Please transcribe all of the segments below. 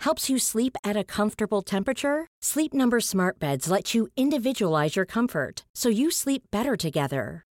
Helps you sleep at a comfortable temperature? Sleep Number Smart Beds let you individualize your comfort so you sleep better together.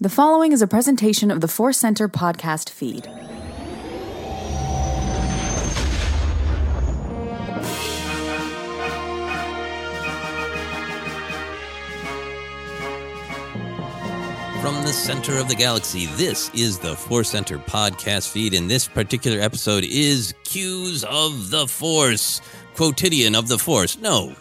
The following is a presentation of the Force Center podcast feed. From the center of the galaxy, this is the Force Center podcast feed, and this particular episode is Cues of the Force, quotidian of the Force. No,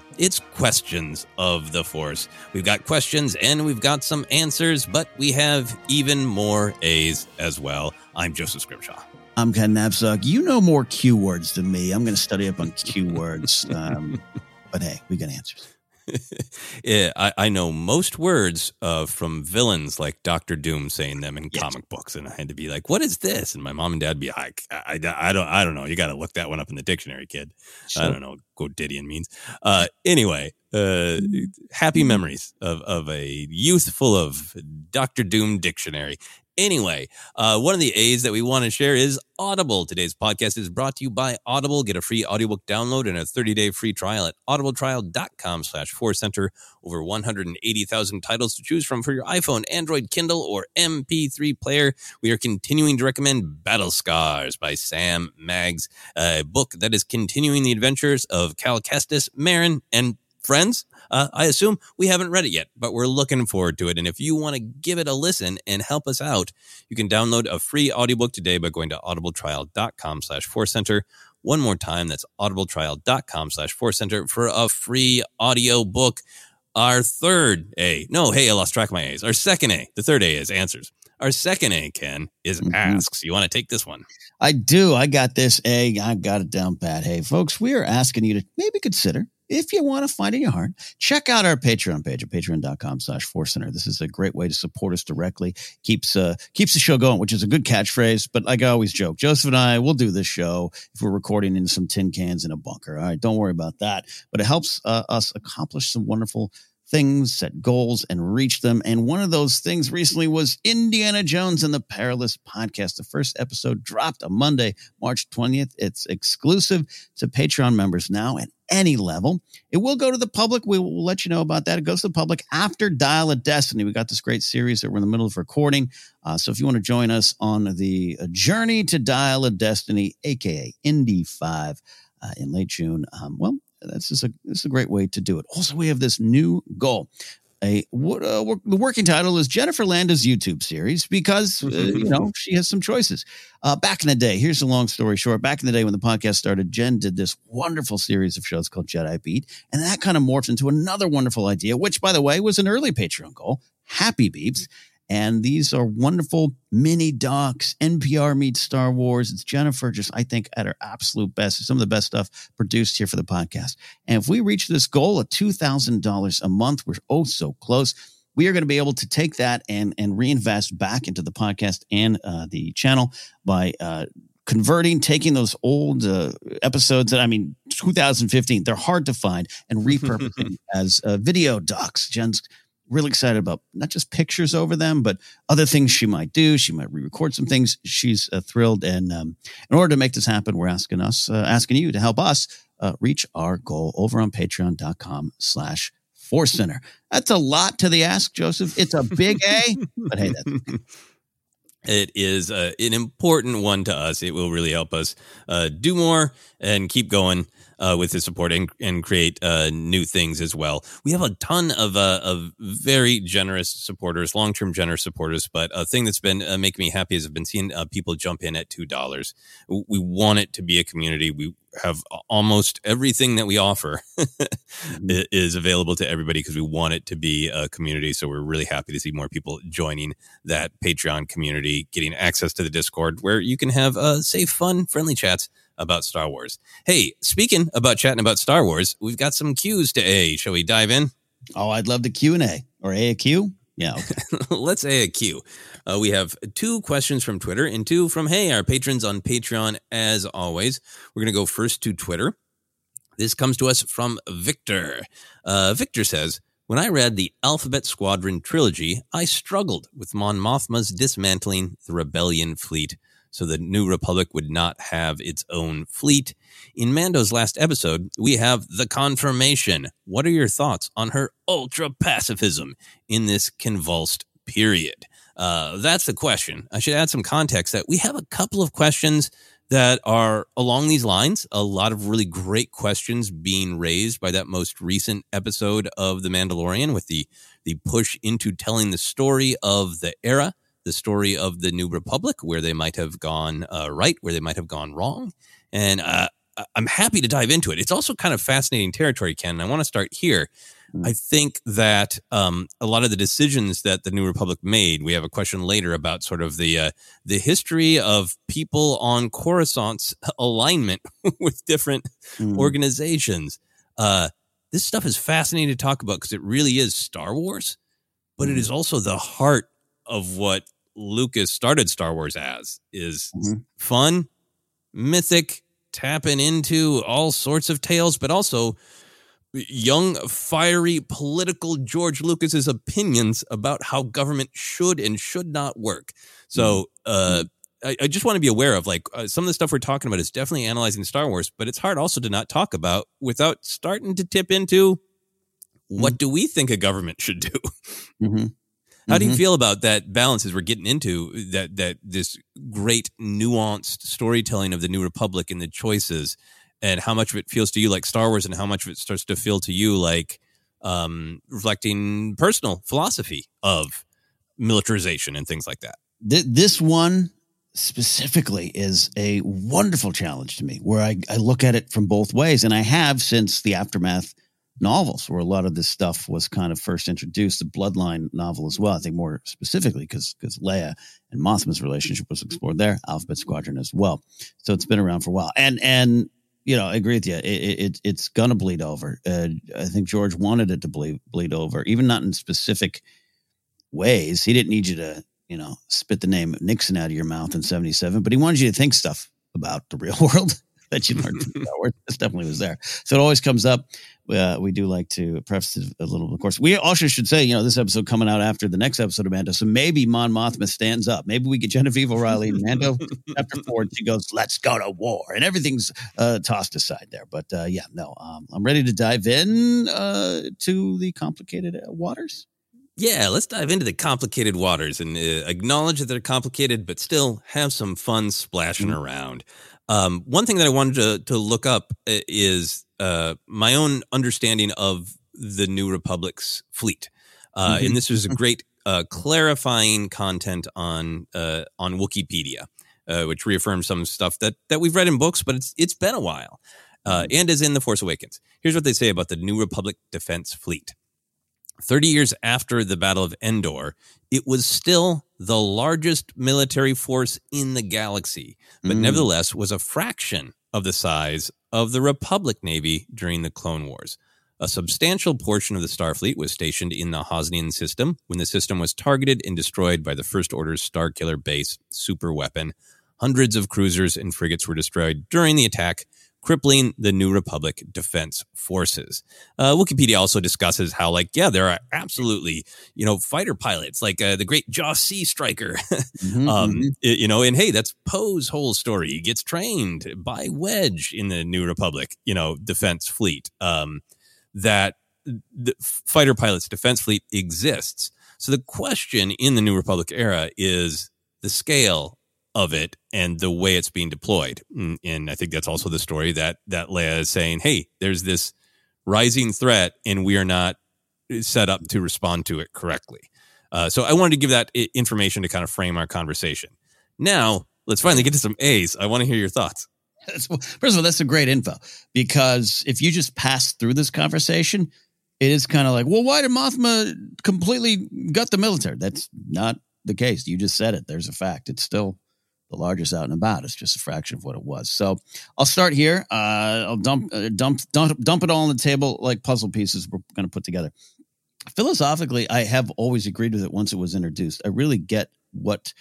questions of the Force. We've got questions and we've got some answers, but we have even more A's as well. I'm Joseph Scrimshaw. I'm Ken Napzok. You know more Q words than me. I'm going to study up on Q words. Um, but hey, we got answers. yeah, I, I, know most words uh, from villains like Doctor Doom saying them in yes. comic books, and I had to be like, "What is this?" And my mom and dad be like, "I, I, I don't, I don't know. You got to look that one up in the dictionary, kid. Sure. I don't know what quotidian means." Uh, anyway, uh, happy memories of of a youth full of Doctor Doom dictionary. Anyway, uh, one of the A's that we want to share is Audible. Today's podcast is brought to you by Audible. Get a free audiobook download and a 30-day free trial at audibletrial.com slash center. Over 180,000 titles to choose from for your iPhone, Android, Kindle, or MP3 player. We are continuing to recommend Battle Scars by Sam Maggs, a book that is continuing the adventures of Cal Kestis, Merrin, and friends. Uh, I assume we haven't read it yet, but we're looking forward to it. And if you want to give it a listen and help us out, you can download a free audiobook today by going to audibletrial.com slash center. One more time, that's audibletrial.com slash center for a free audiobook. Our third A, no, hey, I lost track of my A's. Our second A, the third A is answers. Our second A, Ken, is Mhm. asks. You want to take this one? I do. I got this. A. I got it down pat. Hey, folks, we are asking you to maybe consider, if you want to find in your heart, check out our Patreon page at patreon.com slash center. This is a great way to support us directly. Keeps uh keeps the show going, which is a good catchphrase. But like I always joke, Joseph and I will do this show if we're recording in some tin cans in a bunker. All right, don't worry about that. But it helps uh, us accomplish some wonderful things, set goals, and reach them. And one of those things recently was Indiana Jones and the Perilous podcast. The first episode dropped on Monday, March 20th. It's exclusive to Patreon members now at any level. It will go to the public. We will let you know about that. It goes to the public after Dial of Destiny. We got this great series that we're in the middle of recording. Uh, so if you want to join us on the uh, journey to Dial of Destiny, aka Indy 5, uh, in late June, um, well, that's just a this is a great way to do it. Also, we have this new goal. A what uh, work, the working title is Jennifer Landa's YouTube series because uh, you know she has some choices. Uh, back in the day, here's the long story short. Back in the day when the podcast started, Jen did this wonderful series of shows called Jedi Beat, and that kind of morphed into another wonderful idea, which by the way was an early Patreon goal, Happy Beeps. And these are wonderful mini docs. NPR meets Star Wars. It's Jennifer, just I think at her absolute best. Some of the best stuff produced here for the podcast. And if we reach this goal of two thousand dollars a month, we're oh so close. We are going to be able to take that and and reinvest back into the podcast and uh, the channel by uh, converting, taking those old uh, episodes that I mean, 2015, they're hard to find, and repurposing as uh, video docs. Jen's really excited about not just pictures over them, but other things she might do. She might re-record some things. She's uh, thrilled, and um, in order to make this happen, we're asking us, uh, asking you to help us uh, reach our goal over on Patreon.com/slash Force Center. That's a lot to the ask, Joseph. It's a big A, but hey, that's. It is uh, an important one to us. It will really help us uh, do more and keep going uh, with his support and, and create uh, new things as well. We have a ton of uh, of very generous supporters, long term generous supporters. But a thing that's been uh, making me happy is I've been seeing uh, people jump in at two dollars. We want it to be a community. We have almost everything that we offer i- is available to everybody because we want it to be a community. So we're really happy to see more people joining that Patreon community, getting access to the Discord where you can have uh, safe, fun, friendly chats about Star Wars. Hey, speaking about chatting about Star Wars, we've got some cues to A. Shall we dive in? Oh, I'd love the Q and A or A a Q. Yeah, okay. Let's A a Q. Uh, we have two questions from Twitter and two from Hey, our patrons on Patreon. As always, we're going to go first to Twitter. This comes to us from Victor. Uh, Victor says, When I read the Alphabet Squadron trilogy, I struggled with Mon Mothma's dismantling the rebellion fleet so the New Republic would not have its own fleet. In Mando's last episode, we have the confirmation. What are your thoughts on her ultra pacifism in this convulsed period? Uh, that's the question. I should add some context that we have a couple of questions that are along these lines. A lot of really great questions being raised by that most recent episode of The Mandalorian with the the push into telling the story of the era, the story of the New Republic, where they might have gone uh, right, where they might have gone wrong, and uh, I'm happy to dive into it. It's also kind of fascinating territory, Ken. And I want to start here. I think that um, a lot of the decisions that the New Republic made. We have a question later about sort of the uh, the history of people on Coruscant's alignment with different Mm. organizations. Uh, this stuff is fascinating to talk about because it really is Star Wars, but it is also the heart of what Lucas started Star Wars as is Mhm. fun, mythic, tapping into all sorts of tales, but also young, fiery, political George Lucas's opinions about how government should and should not work. So, uh, I, I just want to be aware of like uh, some of the stuff we're talking about is definitely analyzing Star Wars, but it's hard also to not talk about without starting to tip into what do we think a government should do? Mhm. How do you Mhm. feel about that balance as we're getting into that that this great nuanced storytelling of the New Republic and the choices, and how much of it feels to you like Star Wars, and how much of it starts to feel to you like um, reflecting personal philosophy of militarization and things like that? Th- this one specifically is a wonderful challenge to me where I, I look at it from both ways and i have since the aftermath novels where a lot of this stuff was kind of first introduced. The Bloodline novel as well, I think more specifically because because Leia and Mothma's relationship was explored there. Alphabet Squadron as well. So it's been around for a while, and and you know, I agree with you. It, it it's gonna bleed over. Uh, I think George wanted it to bleed bleed over, even not in specific ways. He didn't need you to you know spit the name Nixon out of your mouth in '77, but he wanted you to think stuff about the real world that you learned from Star Wars. This definitely was there. So it always comes up. Uh, we do like to preface it a little. Of course, we also should say, you know, this episode coming out after the next episode of Mando, so maybe Mon Mothma stands up. Maybe we get Genevieve O'Reilly and Mando chapter four, and she goes, "Let's go to war," and everything's uh, tossed aside there. But uh, yeah, no, um, I'm ready to dive in uh, to the complicated uh, waters. Yeah, let's dive into the complicated waters and uh, acknowledge that they're complicated, but still have some fun splashing mm-hmm. around. Um, one thing that I wanted to, to look up uh, is uh, my own understanding of the New Republic's fleet, uh, mm-hmm. and this was a great uh, clarifying content on uh, on Wikipedia, uh, which reaffirms some stuff that that we've read in books, but it's it's been a while, mm-hmm. and is in the Force Awakens. Here's what they say about the New Republic Defense Fleet. 30 years after the Battle of Endor, it was still the largest military force in the galaxy, but mm. nevertheless was a fraction of the size of the Republic Navy during the Clone Wars. A substantial portion of the Starfleet was stationed in the Hosnian system when the system was targeted and destroyed by the First Order's Starkiller base super weapon. Hundreds of cruisers and frigates were destroyed during the attack, crippling the New Republic defense forces. Uh, Wikipedia also discusses how, like, yeah, there are absolutely, you know, fighter pilots like uh, the great Joss C. Striker, mm-hmm, um, mm-hmm. you know, and hey, that's Poe's whole story. He gets trained by Wedge in the New Republic, you know, defense fleet. Um, that the fighter pilots defense fleet exists. So the question in the New Republic era is the scale of it and the way it's being deployed. And, and I think that's also the story that that Leia is saying, "Hey, there's this rising threat, and we are not set up to respond to it correctly." Uh, so I wanted to give that information to kind of frame our conversation. Now let's finally get to some A's. I want to hear your thoughts. First of all, that's some great info because if you just pass through this conversation, it is kind of like, well, why did Mothma completely gut the military? That's not the case. You just said it. There's a fact. It's still the largest out and about. It's just a fraction of what it was. So I'll start here. Uh, I'll dump, uh, dump, dump, dump it all on the table like puzzle pieces we're going to put together. Philosophically, I have always agreed with it once it was introduced. I really get what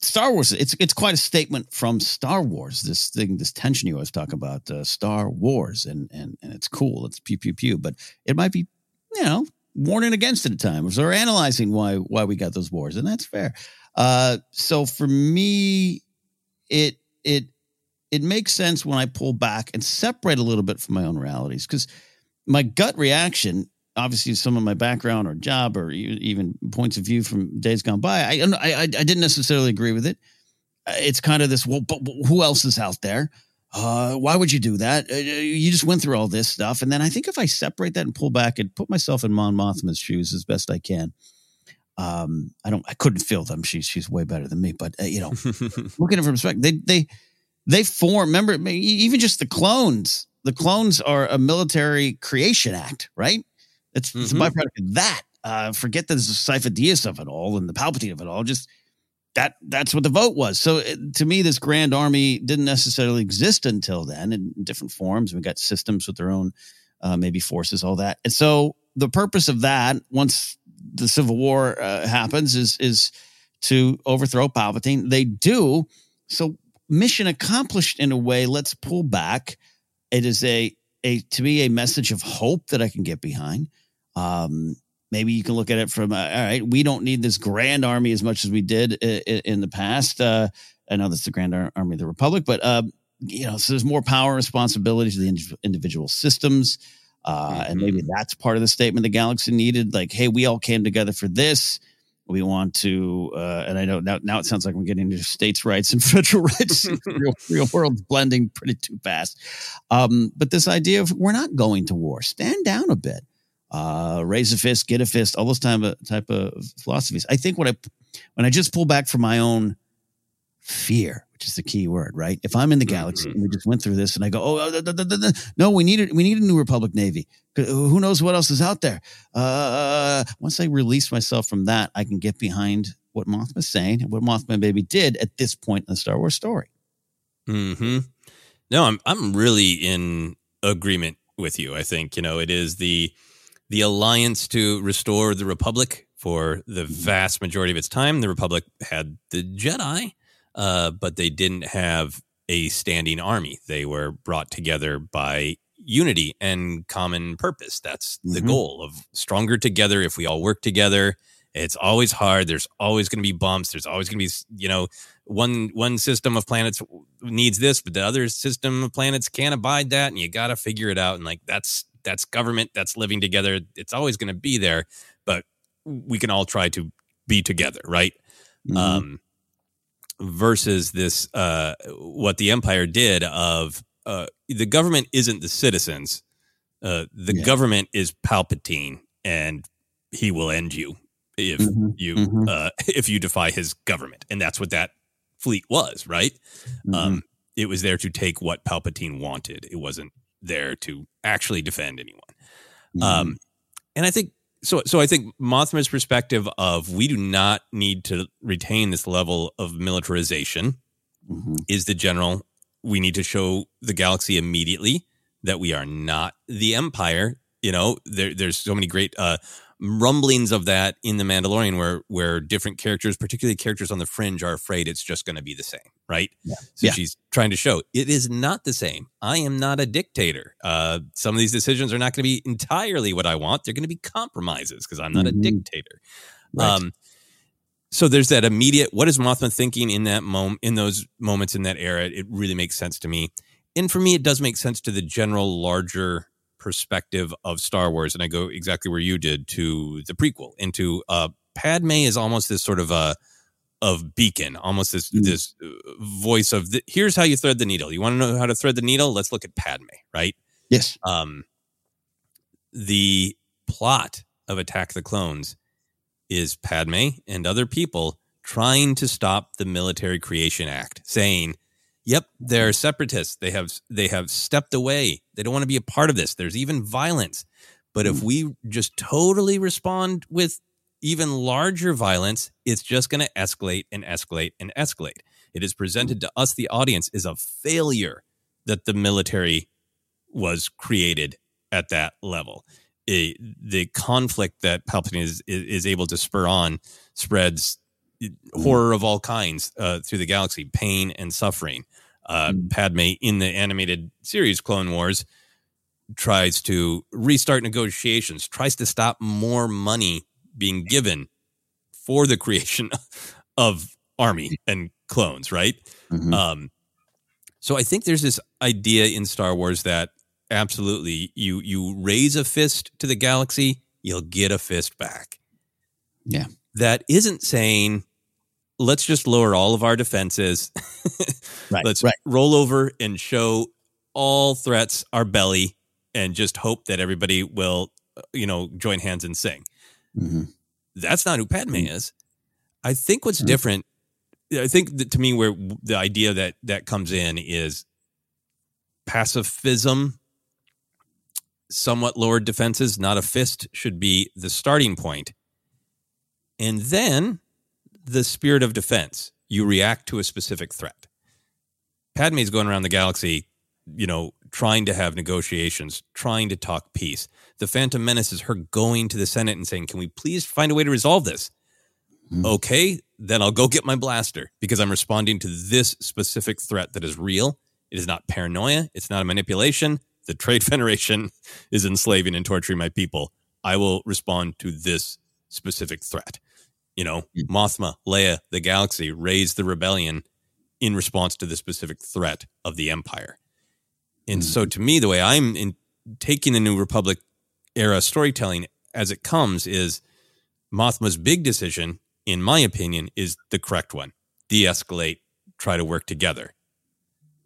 Star Wars. It's it's quite a statement from Star Wars. This thing, this tension you always talk about, uh, Star Wars, and and and it's cool. It's pew pew pew, but it might be, you know, warning against it at times or analyzing why why we got those wars, and that's fair. Uh, so for me, it it it makes sense when I pull back and separate a little bit from my own realities because my gut reaction, obviously, some of my background or job or even points of view from days gone by, I I, I didn't necessarily agree with it. Uh, it's kind of this. Well, but who else is out there? Uh, why would you do that? Uh, you just went through all this stuff, and then I think if I separate that and pull back and put myself in Mon Mothma's shoes as best I can, um, I don't, I couldn't feel them. She's she's way better than me. But uh, you know, looking at it from perspective, they they they form. Remember, even just the clones. The clones are a military creation act, right? It's, mm-hmm. it's a mm-hmm. byproduct of that. Uh, forget the Sifo Dyas of it all and the Palpatine of it all. Just that that's what the vote was. So it, to me, this grand army didn't necessarily exist until then in different forms. We got systems with their own uh, maybe forces, all that. And so the purpose of that, once the Civil War uh, happens is is to overthrow Palpatine. They do so. Mission accomplished in a way. Let's pull back. It is a a to me a message of hope that I can get behind. Um, maybe you can look at it from uh, all right. We don't need this grand army as much as we did in, in the past. Uh, I know that's the Grand Army of the Republic, but uh, you know, so there's more power and responsibility to the individual systems. Uh, mm-hmm. And maybe that's part of the statement the galaxy needed. Like, hey, we all came together for this. We want to, uh, and I know now, now it sounds like I'm getting into states' rights and federal rights. real, real world blending pretty too fast. Um, but this idea of we're not going to war, stand down a bit, uh, raise a fist, get a fist, all those type of type of philosophies. I think when I when I just pull back from my own fear, which is the key word, right? If I'm in the galaxy Mhm. and we just went through this and I go, oh, uh, da, da, da, da, da. no, we need it. We need a new Republic Navy. Who knows what else is out there? Uh, once I release myself from that, I can get behind what Mothma's saying and what Mothma Baby did at this point in the Star Wars story. Hmm. No, I'm I'm really in agreement with you. I think you know it is the the alliance to restore the Republic for the vast majority of its time. The Republic had the Jedi, uh, but they didn't have a standing army. They were brought together by unity and common purpose. That's the Mhm. goal of stronger together. If we all work together, it's always hard. There's always going to be bumps. There's always going to be, you know, one one system of planets needs this, but the other system of planets can't abide that, and you got to figure it out. And like that's that's government. That's living together. It's always going to be there, but we can all try to be together, right? Mhm. um, versus this uh, what the empire did of uh, the government isn't the citizens uh, the Yeah. government is palpatine and he will end you if Mhm, you mhm. uh, if you defy his government and that's what that fleet was right Mhm. um, it was there to take what palpatine wanted it wasn't there to actually defend anyone Mhm. um, and I think so. So I think Mothma's perspective of we do not need to retain this level of militarization Mhm. is the general. We need to show the galaxy immediately that we are not the Empire. You know, there, there's so many great uh, rumblings of that in the Mandalorian, where where different characters, particularly characters on the fringe, are afraid it's just going to be the same, right? Yeah. So Yeah. she's trying to show it is not the same. I am not a dictator. Uh, some of these decisions are not going to be entirely what I want. They're going to be compromises because I'm not Mhm. a dictator. Right. Um, so there's that immediate. What is Mothma thinking in that moment? In those moments in that era, it really makes sense to me. And for me, it does make sense to the general larger perspective of Star Wars. And I go exactly where you did to the prequel. Into uh, Padme is almost this sort of a of beacon, almost this Mm. this uh, voice of the, here's how you thread the needle. You want to know how to thread the needle? Let's look at Padme, right? Yes. um, the plot of Attack the Clones is Padme and other people trying to stop the Military Creation Act, saying, "Yep, they're separatists. They have they have stepped away. They don't want to be a part of this. There's even violence. But if we just totally respond with even larger violence, it's just going to escalate and escalate and escalate. It is presented to us, the audience, as a failure that the military was created at that level. A- the conflict that Palpatine is, is is able to spur on spreads horror of all kinds uh, through the galaxy, pain and suffering. Uh, Padme in the animated series Clone Wars tries to restart negotiations, tries to stop more money being given for the creation of army and clones, right? Mhm. Um, so I think there's this idea in Star Wars that absolutely you you raise a fist to the galaxy, you'll get a fist back. Yeah. That isn't saying let's just lower all of our defenses. Right, let's right. roll over and show all threats our belly and just hope that everybody will uh, you know join hands and sing. Mhm. That's not who Padme Mm. is. I think what's Mhm. different I think that to me where the idea that that comes in is pacifism somewhat lowered defenses not a fist should be the starting point and then the spirit of defense you react to a specific threat padme's going around the galaxy you know trying to have negotiations trying to talk peace the phantom menace is her going to the senate and saying can we please find a way to resolve this hmm. okay, then I'll go get my blaster because I'm responding to this specific threat that is real. It is not paranoia. It's not a manipulation. The Trade Federation is enslaving and torturing my people. I will respond to this specific threat. You know, hmm. Mothma, Leia, the galaxy raised the rebellion in response to the specific threat of the Empire. And so, to me, the way I'm in taking the New Republic era storytelling as it comes is Mothma's big decision, in my opinion, is the correct one. De escalate, try to work together.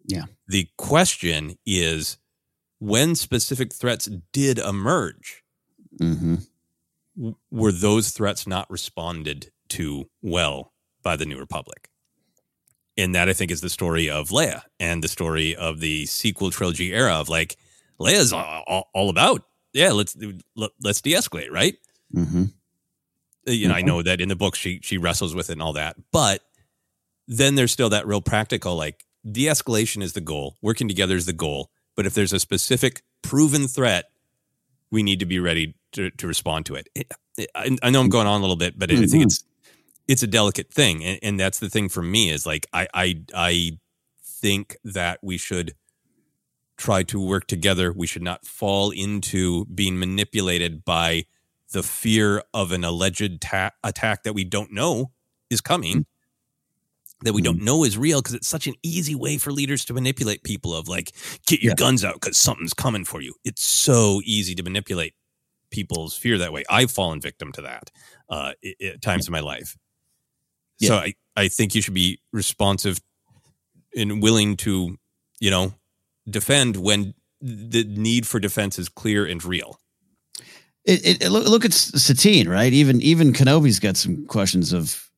Yeah. The question is when specific threats did emerge, Mm-hmm. w- were those threats not responded to well by the New Republic? And that I think is the story of Leia and the story of the sequel trilogy era of like Leia's all, all, about yeah let's let's de-escalate right. Mm-hmm. You know, I know that in the book she she wrestles with it and all that, but then there's still that real practical like de-escalation is the goal, working together is the goal. But if there's a specific proven threat, we need to be ready to, to respond to it. it I, I, know I'm going on a little bit, but mm-hmm. I think it's it's a delicate thing, and, and that's the thing for me is like I I I think that we should try to work together. We should not fall into being manipulated by the fear of an alleged ta- attack that we don't know is coming that we don't mm-hmm. know is real because it's such an easy way for leaders to manipulate people of like get your yeah. guns out because something's coming for you it's so easy to manipulate people's fear that way i've fallen victim to that uh, at times in my life yeah. so I, I think you should be responsive and willing to you know defend when the need for defense is clear and real it, it, look, at Satine, right? Even even Kenobi's got some questions of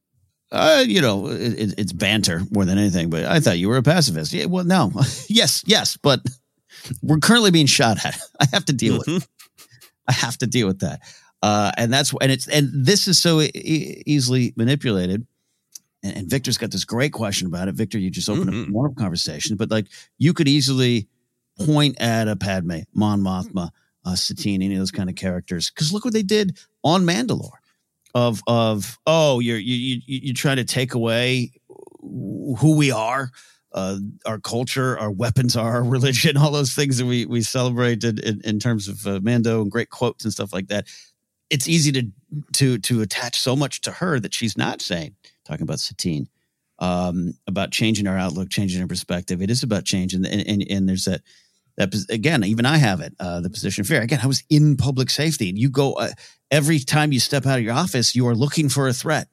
uh, you know, it, it's banter more than anything. But I thought you were a pacifist. Yeah, well, no, yes, yes, but we're currently being shot at. I have to deal mm-hmm. with. I have to deal with that, uh, and that's and it's and this is so e- easily manipulated. And, and, Victor's got this great question about it. Victor, you just opened mm-hmm. a wonderful conversation, but like you could easily point at a Padme, Mon Mothma, uh, Satine, any of those kind of characters, because look what they did on Mandalore of of oh you're you you you trying to take away who we are uh, our culture, our weapons, our religion, all those things that we we celebrated in, in terms of uh, Mando and great quotes and stuff like that. It's easy to to to attach so much to her that she's not saying. Talking about Satine, um, about changing our outlook, changing our perspective. It is about change, and and, and there's that that again even i have it uh, the position of fear again i was in public safety And you go uh, every time you step out of your office you are looking for a threat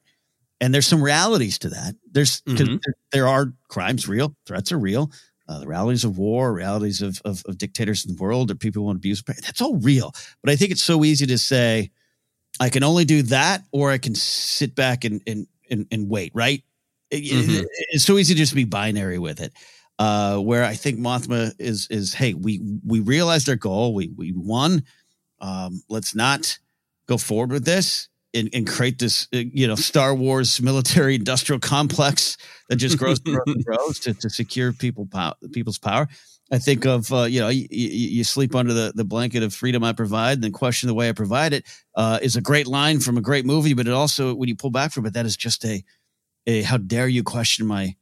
and there's some realities to that there's mm-hmm. there, there, are crimes real threats are real uh, the realities of war realities of, of, of dictators in the world that people want to abuse that's all real but i think it's so easy to say i can only do that or i can sit back and and and, and wait right mm-hmm. it, it's so easy to just be binary with it uh, where I think Mothma is is hey, we we realized our goal, we we won. Um, let's not go forward with this and, and create this uh, you know Star Wars military industrial complex that just grows and grows and grows to, to secure people pow- people's power. I think of uh, you know you, you, sleep under the, the blanket of freedom I provide, and then question the way I provide it uh, is a great line from a great movie, but it also when you pull back from it, that is just a a how dare you question my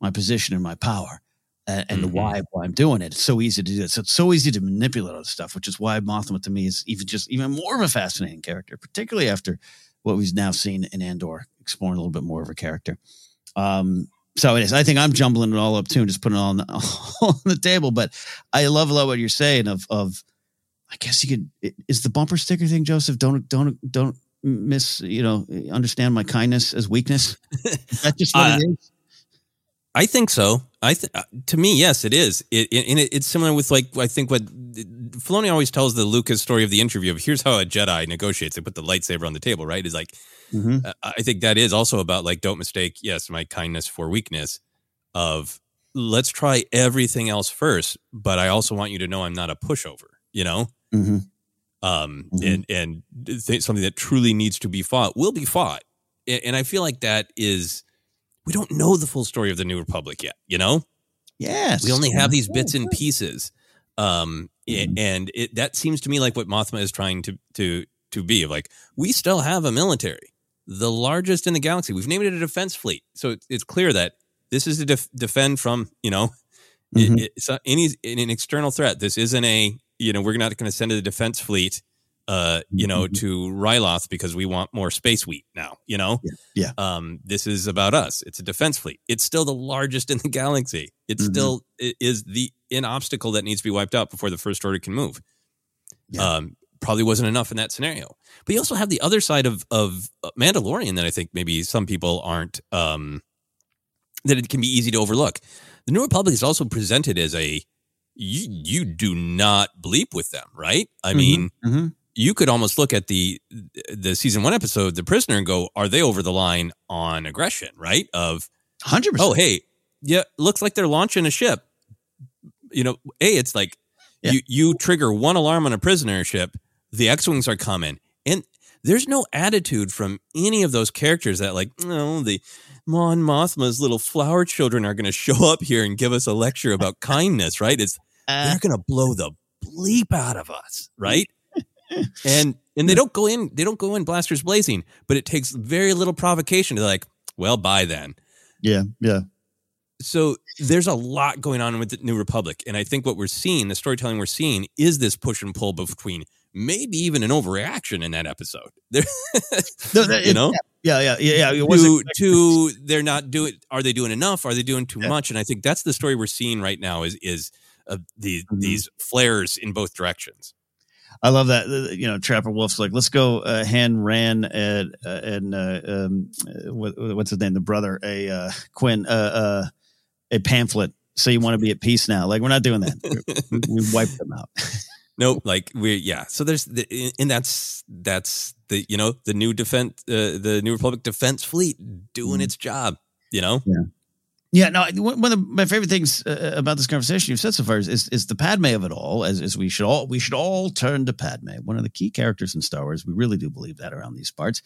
my position and my power and, and mm-hmm. the why why I'm doing it. It's so easy to do this. It's so easy to manipulate all this stuff, which is why Mothma to me is even just even more of a fascinating character, particularly after what we've now seen in Andor, exploring a little bit more of her character. Um, so it is. I think I'm jumbling it all up too, and just putting it on the, on the table. But I love a lot what you're saying of of. I guess you could. Is the bumper sticker thing, Joseph? Don't don't don't miss. You know, understand my kindness as weakness. That's just what uh, it is. I think so. I th- uh, to me, yes, it is. It, it, and it, it's similar with like I think what Filoni always tells the Lucas story of the interview of here's how a Jedi negotiates. They put the lightsaber on the table, right? Is like mm-hmm. uh, I think that is also about like don't mistake yes my kindness for weakness. Of let's try everything else first, but I also want you to know I'm not a pushover. You know. Mm-hmm. Um, mm-hmm. and and th- something that truly needs to be fought will be fought, and, and I feel like that is we don't know the full story of the New Republic yet. You know, yes, we only have these bits and pieces. Um, mm-hmm. and it, that seems to me like what Mothma is trying to to to be of like we still have a military, the largest in the galaxy. We've named it a defense fleet, so it's clear that this is to def- defend from you know mm-hmm. it, it's any an external threat. This isn't a you know we're not going to send a defense fleet uh, you know, mm-hmm. to Ryloth because we want more space wheat now, you know? Yeah. yeah. Um, this is about us. It's a defense fleet. It's still the largest in the galaxy. It mm-hmm. still is the in obstacle that needs to be wiped out before the first order can move. Yeah. Um, probably wasn't enough in that scenario. But you also have the other side of of uh, Mandalorian that I think maybe some people aren't um that it can be easy to overlook. The New Republic is also presented as a you, you do not bleep with them, right? I mm-hmm. mean, mm-hmm you could almost look at the the season one episode, The Prisoner, and go, are they over the line on aggression? Right? Of hundred percent. Oh, hey, yeah, looks like they're launching a ship. You know, a it's like Yeah. you you trigger one alarm on a prisoner ship, the X-wings are coming, and there's no attitude from any of those characters that like, no, the Mon Mothma's little flower children are going to show up here and give us a lecture about kindness, right? It's uh. they're going to blow the bleep out of us, right? and and they don't go in they don't go in blasters blazing, but it takes very little provocation to like, well, bye then. Yeah, yeah. So there's a lot going on with the New Republic, and I think what we're seeing, the storytelling we're seeing, is this push and pull between maybe even an overreaction in that episode. There, No, that- you know, Yeah, yeah, yeah, yeah. To, to they're not doing. Are they doing enough? Are they doing too much? And I think that's the story we're seeing right now. Is is uh, the, Mm-hmm. these flares in both directions. I love that. uh, You know, Trapper Wolf's like, let's go. Uh, Han ran and uh, and uh, um, uh, what, what's his name? The brother, a uh, Quinn, uh, uh, a pamphlet. So you want to be at peace now? Like we're not doing that. we, we wiped them out. Nope. Like we, yeah. So there's the, and that's that's the you know the new defense, uh, the New Republic defense fleet doing its job. You know. Yeah. Yeah, no. One one of my favorite things uh, about this conversation you've said so far is, is is the Padme of it all. As, as we should all we should all turn to Padme, one of the key characters in Star Wars. We really do believe that around these parts,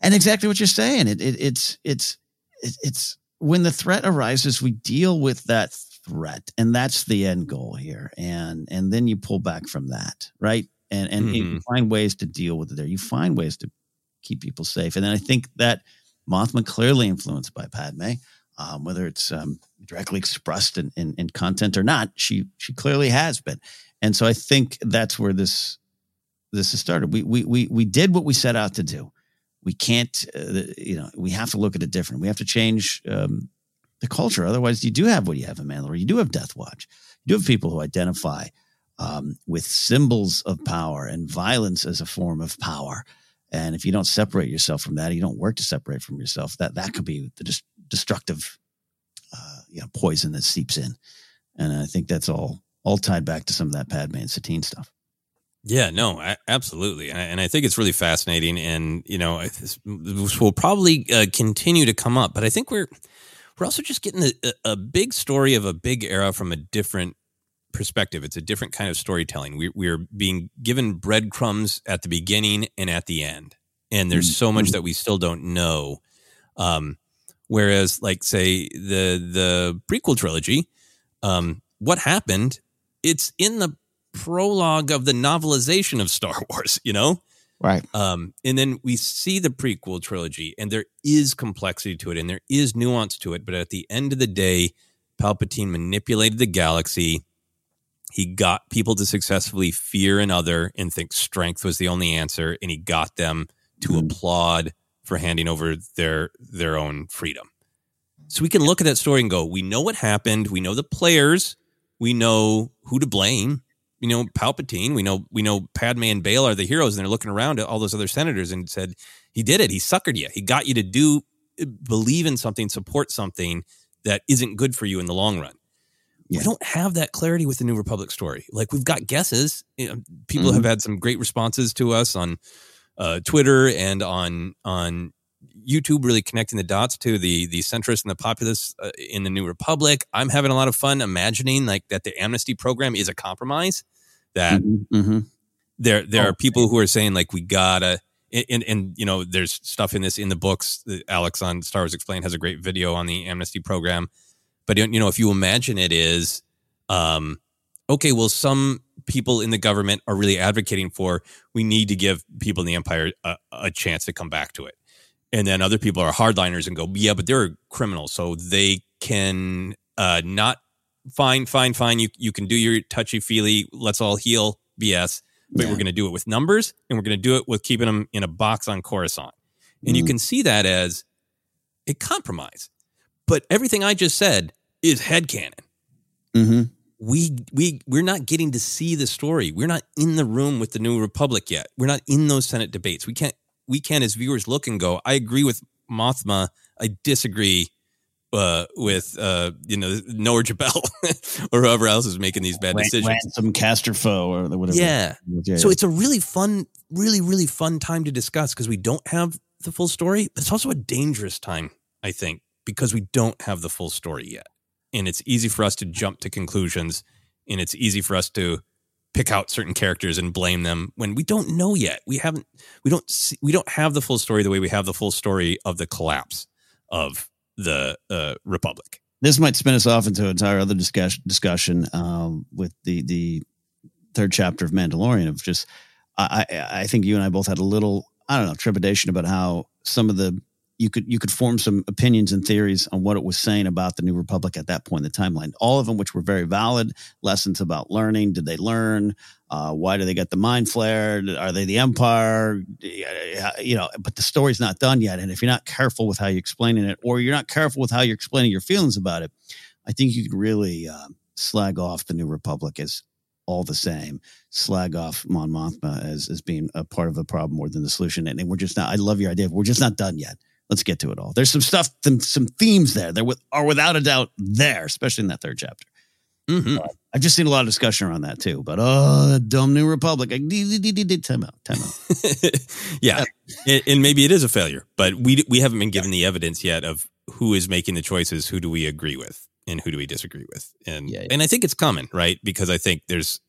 and exactly what you're saying. It, it it's it's it, it's when the threat arises, we deal with that threat, and that's the end goal here. And and then you pull back from that, right? And and you Mhm. find ways to deal with it. There, you find ways to keep people safe. And then I think that Mothma clearly influenced by Padme um, whether it's um, directly expressed in, in, in content or not. She she clearly has been, and so I think that's where this this has started. We we we we did what we set out to do. We can't, uh, you know, we have to look at it different. We have to change um, the culture. Otherwise, you do have what you have in Mandalore. You do have Death Watch. You do have people who identify um, with symbols of power and violence as a form of power. And if you don't separate yourself from that, you don't work to separate from yourself. That that could be the dis- destructive, uh, you know, poison that seeps in. And I think that's all all tied back to some of that Padme and Satine stuff. Yeah, no, absolutely, and I, and I think it's really fascinating, and you know, this, this will probably uh, continue to come up. But I think we're we're also just getting a, a- a big story of a big era from a different perspective. It's a different kind of storytelling. We, we're being given breadcrumbs at the beginning and at the end, and there's so much that we still don't know. Um, whereas, like, say the the prequel trilogy, um, what happened? It's in the prologue of the novelization of Star Wars, you know? Right. Um, and then we see the prequel trilogy, and there is complexity to it and there is nuance to it. But at the end of the day, Palpatine manipulated the galaxy. He got people to successfully fear another and think strength was the only answer, and he got them to applaud for handing over their their own freedom. So we can look at that story and go, we know what happened, we know the players, we know who to blame. You know, Palpatine, we know we know Padme and Bail are the heroes, and they're looking around at all those other senators and said, He did it, he suckered you. He got you to do believe in something, support something that isn't good for you in the long run. We don't have that clarity with the New Republic story. Like we've got guesses. You know, people Mhm. have had some great responses to us on uh, Twitter and on on YouTube, really connecting the dots to the the centrists and the populists uh, in the New Republic. I'm having a lot of fun imagining like that the amnesty program is a compromise. That Mm-hmm. there there Oh, are people who are saying like we gotta and, and you know there's stuff in this in the books. Alex on star wars explained has a great video on the amnesty program. But you know if you imagine it is um okay well some people in the government are really advocating for we need to give people in the empire a, a chance to come back to it. And then other people are hardliners and go yeah but they're criminals so they can uh not fine fine fine you you can do your touchy feely let's all heal bs but we're going to do it with numbers and we're going to do it with keeping them in a box on Coruscant. And you Mhm. can see that as a compromise. But everything I just said is headcanon. Mm-hmm. We we we're not getting to see the story. We're not in the room with the New Republic yet. We're not in those Senate debates. We can't we can't as viewers look and go, I agree with Mothma. I disagree uh, with uh, you know Noah Jabel or whoever else is making these bad decisions. Ransolm Casterfo or whatever. Yeah. Yeah, So it's a really fun, really, really fun time to discuss because we don't have the full story, but it's also a dangerous time, I think, because we don't have the full story yet. and it's easy for us to jump to conclusions, and it's easy for us to pick out certain characters and blame them when we don't know yet. We haven't, we don't, see, we don't have the full story the way we have the full story of the collapse of the uh, republic. This might spin us off into an entire other discussion discussion um, with the the third chapter of Mandalorian of just I I think you and I both had a little I don't know trepidation about how some of the you could you could form some opinions and theories on what it was saying about the new republic at that point in the timeline. All of them which were very valid lessons about learning. Did they learn? Uh, why do they get the Mind Flayer? Are they the empire? You know but the story's not done yet. And if you're not careful with how you're explaining it or you're not careful with how you're explaining your feelings about it i think you could really uh, slag off the new republic as all the same. Slag off Mon Mothma as, as being a part of the problem more than the solution. And, we're just not, I love your idea. We're just not done yet let's get to it all. There's some stuff, some, some themes there that are without a doubt there, especially in that third chapter. Mm-hmm. Uh, I've just seen a lot of discussion around that too. But oh, the dumb New Republic. Time out. Time out. yeah, and, and maybe it is a failure, but we we haven't been given the evidence yet of who is making the choices. Who do we agree with, and who do we disagree with? And yeah, yeah. and I think it's common, right? Because I think there's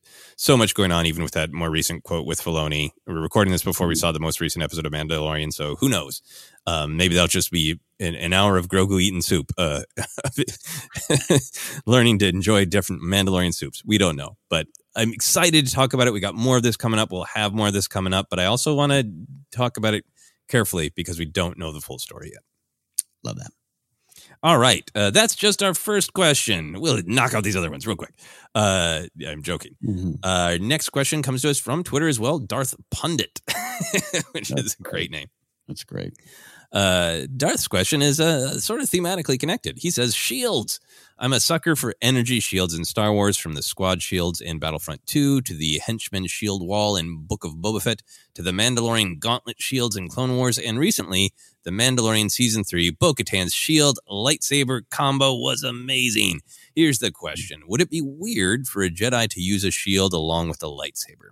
so much going on, even with that more recent quote with Filoni. We're recording this before we mm-hmm. saw the most recent episode of Mandalorian, so who knows? Um, maybe that'll just be an, an, hour of Grogu eating soup, uh, learning to enjoy different Mandalorian soups. We don't know, but I'm excited to talk about it. We got more of this coming up. We'll have more of this coming up, but I also want to talk about it carefully because we don't know the full story yet. Love that. All right. Uh, that's just our first question. We'll knock out these other ones real quick. Uh, I'm joking. Mm-hmm. Uh, next question comes to us from Twitter as well Darth Pundit, which that's is a great name. That's great. Uh, Darth's question is uh, sort of thematically connected. He says, Shields. I'm a sucker for energy shields in Star Wars, from the squad shields in Battlefront 2 to the henchman shield wall in Book of Boba Fett to the Mandalorian gauntlet shields in Clone Wars, and recently the Mandalorian Season 3 Bo Katan's shield lightsaber combo was amazing. Here's the question Would it be weird for a Jedi to use a shield along with a lightsaber?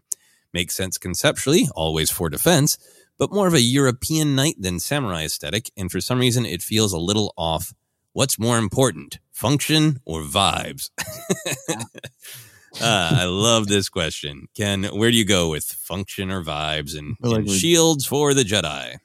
Makes sense conceptually, always for defense, but more of a European knight than samurai aesthetic, and for some reason it feels a little off. What's more important, function or vibes? uh, I love this question. Ken, where do you go with function or vibes and, like and shields for the Jedi?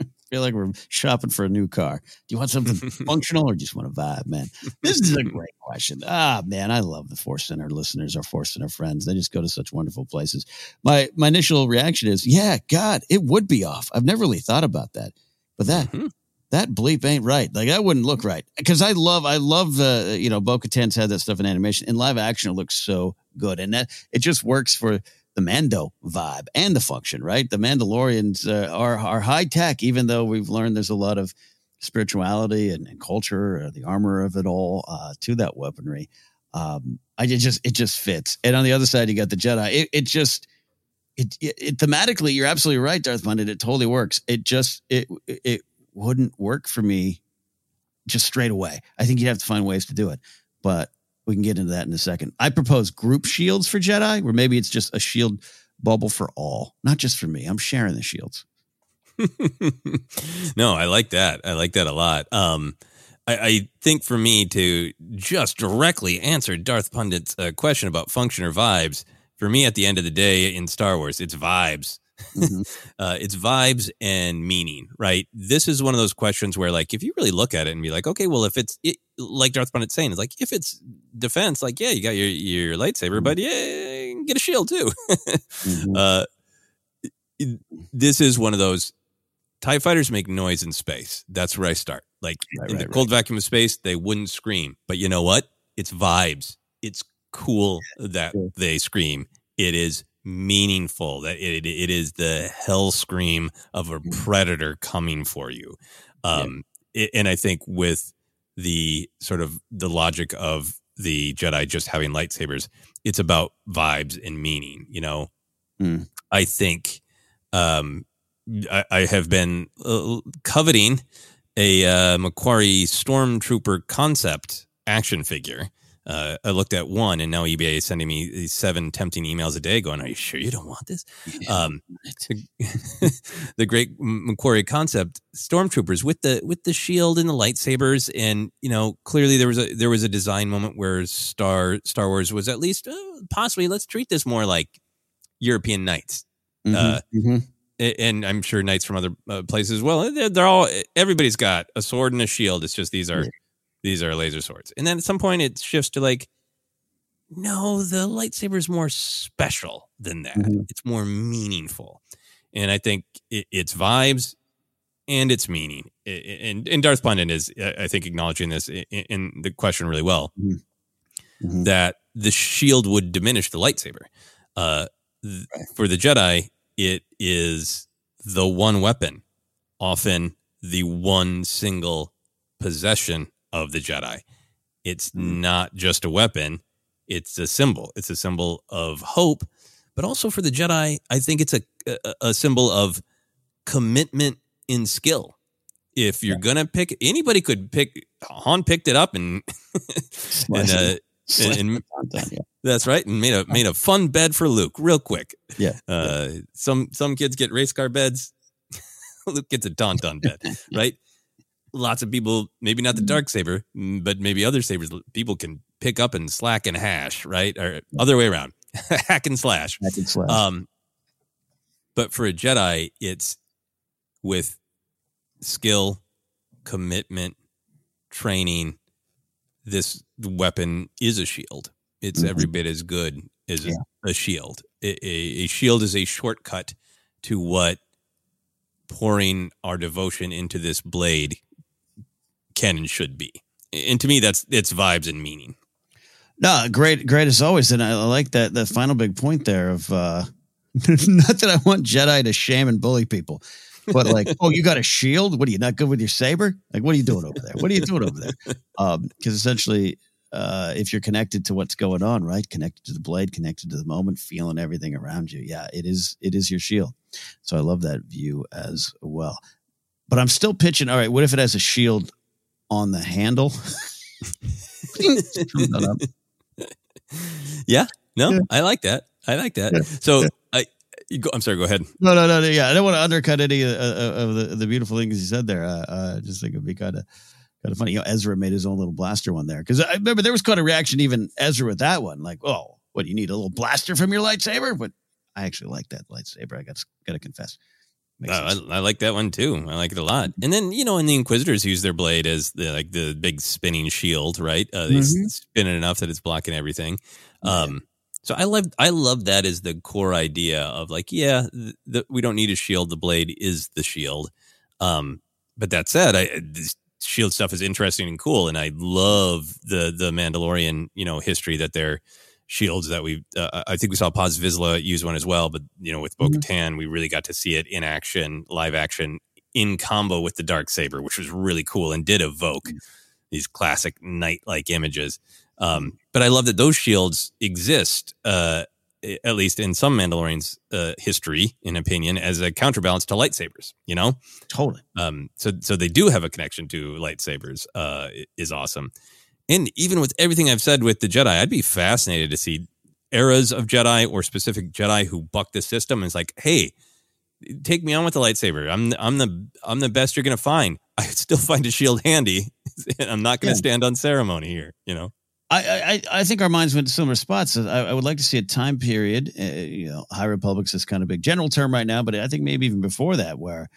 feel like we're shopping for a new car. Do you want something functional or just want a vibe, man? This is a great question. Ah, man, I love the Force Center listeners, our Force Center friends. They just go to such wonderful places. My my initial reaction is, yeah, God, it would be off. I've never really thought about that, but that. Mm-hmm. That bleep ain't right. Like that wouldn't look right. Because I love, I love the, you know, Bo Katan's had that stuff in animation. In live action, it looks so good, and that it just works for the Mando vibe and the function, right? The Mandalorians uh, are are high tech, even though we've learned there's a lot of spirituality and, and culture, uh, the armor of it all uh, to that weaponry. Um, I it just it just fits. And on the other side, you got the Jedi. It, it just it, it, it, thematically, you're absolutely right, Darth Pundit. It totally works. It just it it wouldn't work for me just straight away. I think you'd have to find ways to do it, but we can get into that in a second. I propose group shields for Jedi, where maybe it's just a shield bubble for all, not just for me. I'm sharing the shields. no, I like that. I like that a lot. Um, I, I, think for me to just directly answer Darth Pundit's uh, question about function or vibes, for me at the end of the day in Star Wars, it's vibes. Mm-hmm. uh, it's vibes and meaning, right? This is one of those questions where, like, if you really look at it and be like, okay, well, if it's it, like Darth Pundit's saying, it's like if it's defense, like, yeah, you got your your lightsaber, mm-hmm. but yeah, get a shield too. mm-hmm. uh, it, this is one of those TIE fighters make noise in space. That's where I start. Like right, in right, the cold right. vacuum of space, they wouldn't scream. But you know what? It's vibes. It's cool that they scream. It is meaningful that it, it is the hell scream of a mm. predator coming for you um yeah. it, and i think with the sort of the logic of the jedi just having lightsabers it's about vibes and meaning you know mm. i think um I, I have been uh, coveting a uh, McQuarrie stormtrooper concept action figure Uh, I looked at one, and now eBay is sending me these seven tempting emails a day, going, "Are you sure you don't want this?" Um, the great McQuarrie concept, stormtroopers with the with the shield and the lightsabers, and you know, clearly there was a there was a design moment where Star Star Wars was at least uh, possibly let's treat this more like European knights. Mhm, Uh, mhm. and I'm sure knights from other uh, places. as Well, they're, they're all everybody's got a sword and a shield. It's just these are these are laser swords. And then at some point it shifts to like, no, the lightsaber is more special than that. Mm-hmm. It's more meaningful, and I think it, it's vibes and its meaning. And and Darth Pundit is, I think, acknowledging this i- i- in the question really well. Mm-hmm. Mm-hmm. That the shield would diminish the lightsaber. Uh, th- For the Jedi, it is the one weapon, often the one single possession of the Jedi. It's not just a weapon, it's a symbol. It's a symbol of hope, but also for the Jedi, I think it's a a, a symbol of commitment in skill. If you're gonna pick, anybody could pick. Han picked it up and and, uh, and, yeah. that's right, and made a made a fun bed for Luke real quick. Yeah, Uh, some some kids get race car beds. Luke gets a tauntaun bed, right? Lots of people, maybe not the dark saber, mm, but maybe other sabers. People can pick up and slack and hash, right? Or other way around, hack and slash. Hack and slash. Um, but for a Jedi, it's with skill, commitment, training. This weapon is a shield. It's every bit as good as a- a shield. A, a, a shield is a shortcut to what pouring our devotion into this blade can and should be. And to me, that's it's vibes and meaning. No, great, great as always, and I, like that that final big point there of uh, not that I want Jedi to shame and bully people, but like, oh, you got a shield? What are you not good with your saber? Like, what are you doing over there? What are you doing over there? Because essentially, uh, if you're connected to what's going on, right, connected to the blade, connected to the moment, feeling everything around you, yeah, it is it is your shield. So I love that view as well. But I'm still pitching. All right, what if it has a shield on the handle? Screw that up. Yeah, no, Yeah. I like that. I like that. Yeah. So I, you go, I'm sorry. Go ahead. No, no, no, no. Yeah, I don't want to undercut any of, of the, the beautiful things he said there. Uh, uh, just think it'd be kind of kind of funny. You know, Ezra made his own little blaster one there because I remember there was quite a reaction, even Ezra with that one. Like, oh, what do you need a little blaster from your lightsaber? But I actually like that lightsaber. I got got to confess. Uh. I, I like that one too. I like it a lot. And then you know, and the Inquisitors use their blade as the like the big spinning shield, right? Uh, they Mhm. spin it enough that it's blocking everything. Um, so I love I love that as the core idea of like, yeah, th- the, we don't need a shield. The blade is the shield. Um, but that said, I this shield stuff is interesting and cool, and I love the the Mandalorian you know history that they're shields that we uh, I think we saw Paz Vizsla use one as well, but you know with Bo Katan we really got to see it in action, live action, in combo with the dark saber, which was really cool and did evoke these classic knight like images. Um, but I love that those shields exist, uh, at least in some Mandalorians' uh, history, in opinion, as a counterbalance to lightsabers. You know, totally. um, so so they do have a connection to lightsabers. Uh, is awesome. And even with everything I've said with the Jedi, I'd be fascinated to see eras of Jedi or specific Jedi who buck the system and is like, hey, take me on with the lightsaber. I'm I'm the I'm the best you're gonna find. I still find a shield handy, and I'm not gonna Yeah. stand on ceremony here. You know. I, I I think our minds went to similar spots. I, I would like to see a time period. Uh, you know, High Republic's this kind of big general term right now, but I think maybe even before that, where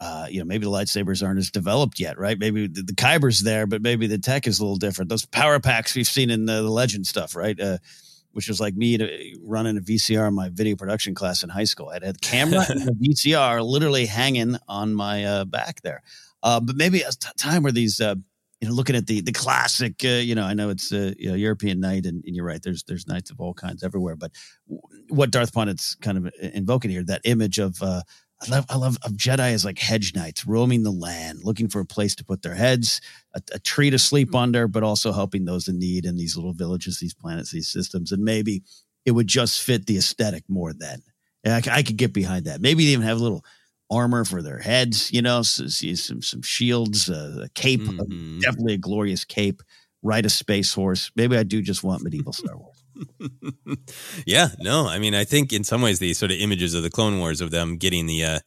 uh, you know maybe the lightsabers aren't as developed yet, right? Maybe the, the Kyber's there, but maybe the tech is a little different. Those power packs we've seen in the, the Legend stuff, right? Uh, which was like me to, running a VCR in my video production class in high school. I had a camera and a VCR literally hanging on my uh, back there. Uh, but maybe a t- time where these, uh, you know, looking at the the classic, uh, you know, I know it's uh, you know European knight, and, and you're right. There's there's knights of all kinds everywhere. But w- what Darth Pundit's kind of invoking here, that image of uh, I love I love of Jedi as like hedge knights roaming the land, looking for a place to put their heads, a, a tree to sleep under, but also helping those in need in these little villages, these planets, these systems, and maybe it would just fit the aesthetic more then. I, I could get behind that. Maybe they even have a little armor for their heads, you know, so, see some some shields, uh, a cape, Mhm. definitely a glorious cape ride a space horse. Maybe I do just want medieval Star Wars. Yeah, no, I mean, I think in some ways the sort of images of the Clone Wars of them getting the uh,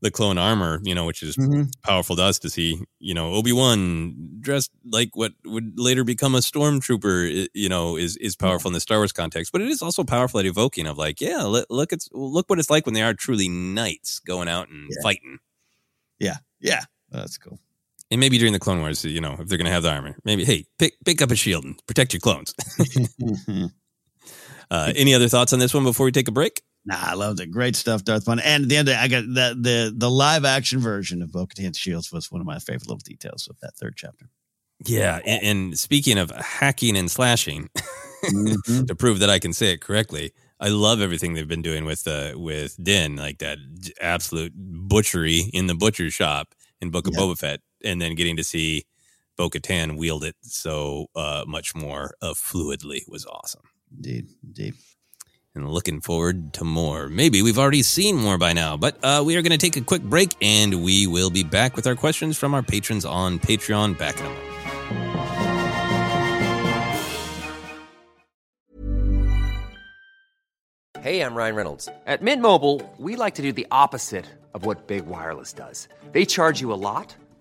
the clone armor, you know, which is Mm-hmm. powerful to us to see, you know, Obi Wan dressed like what would later become a stormtrooper, you know, is is powerful in the Star Wars context. But it is also powerful at evoking of like, yeah, look, it's look what it's like when they are truly knights going out and Yeah. fighting. Yeah, yeah, that's cool. And maybe during the Clone Wars, you know, if they're going to have the armor, maybe hey, pick pick up a shield and protect your clones. uh, any other thoughts on this one before we take a break? Nah, I loved it. Great stuff, Darth Fun. And at the end, of the day, I got the the the live action version of Bo-Katan's Shields was one of my favorite little details of that third chapter. Yeah, and, and speaking of hacking and slashing, Mm-hmm. to prove that I can say it correctly, I love everything they've been doing with uh, with Din, like that absolute butchery in the butcher shop in Book of Yeah. Boba Fett, and then getting to see Bo Katan wield it so uh, much more uh, fluidly was awesome. Indeed, indeed. And looking forward to more. Maybe we've already seen more by now, but uh, we are going to take a quick break and we will be back with our questions from our patrons on Patreon back in a moment. Hey, I'm Ryan Reynolds. At Mint Mobile, we like to do the opposite of what Big Wireless does. They charge you a lot,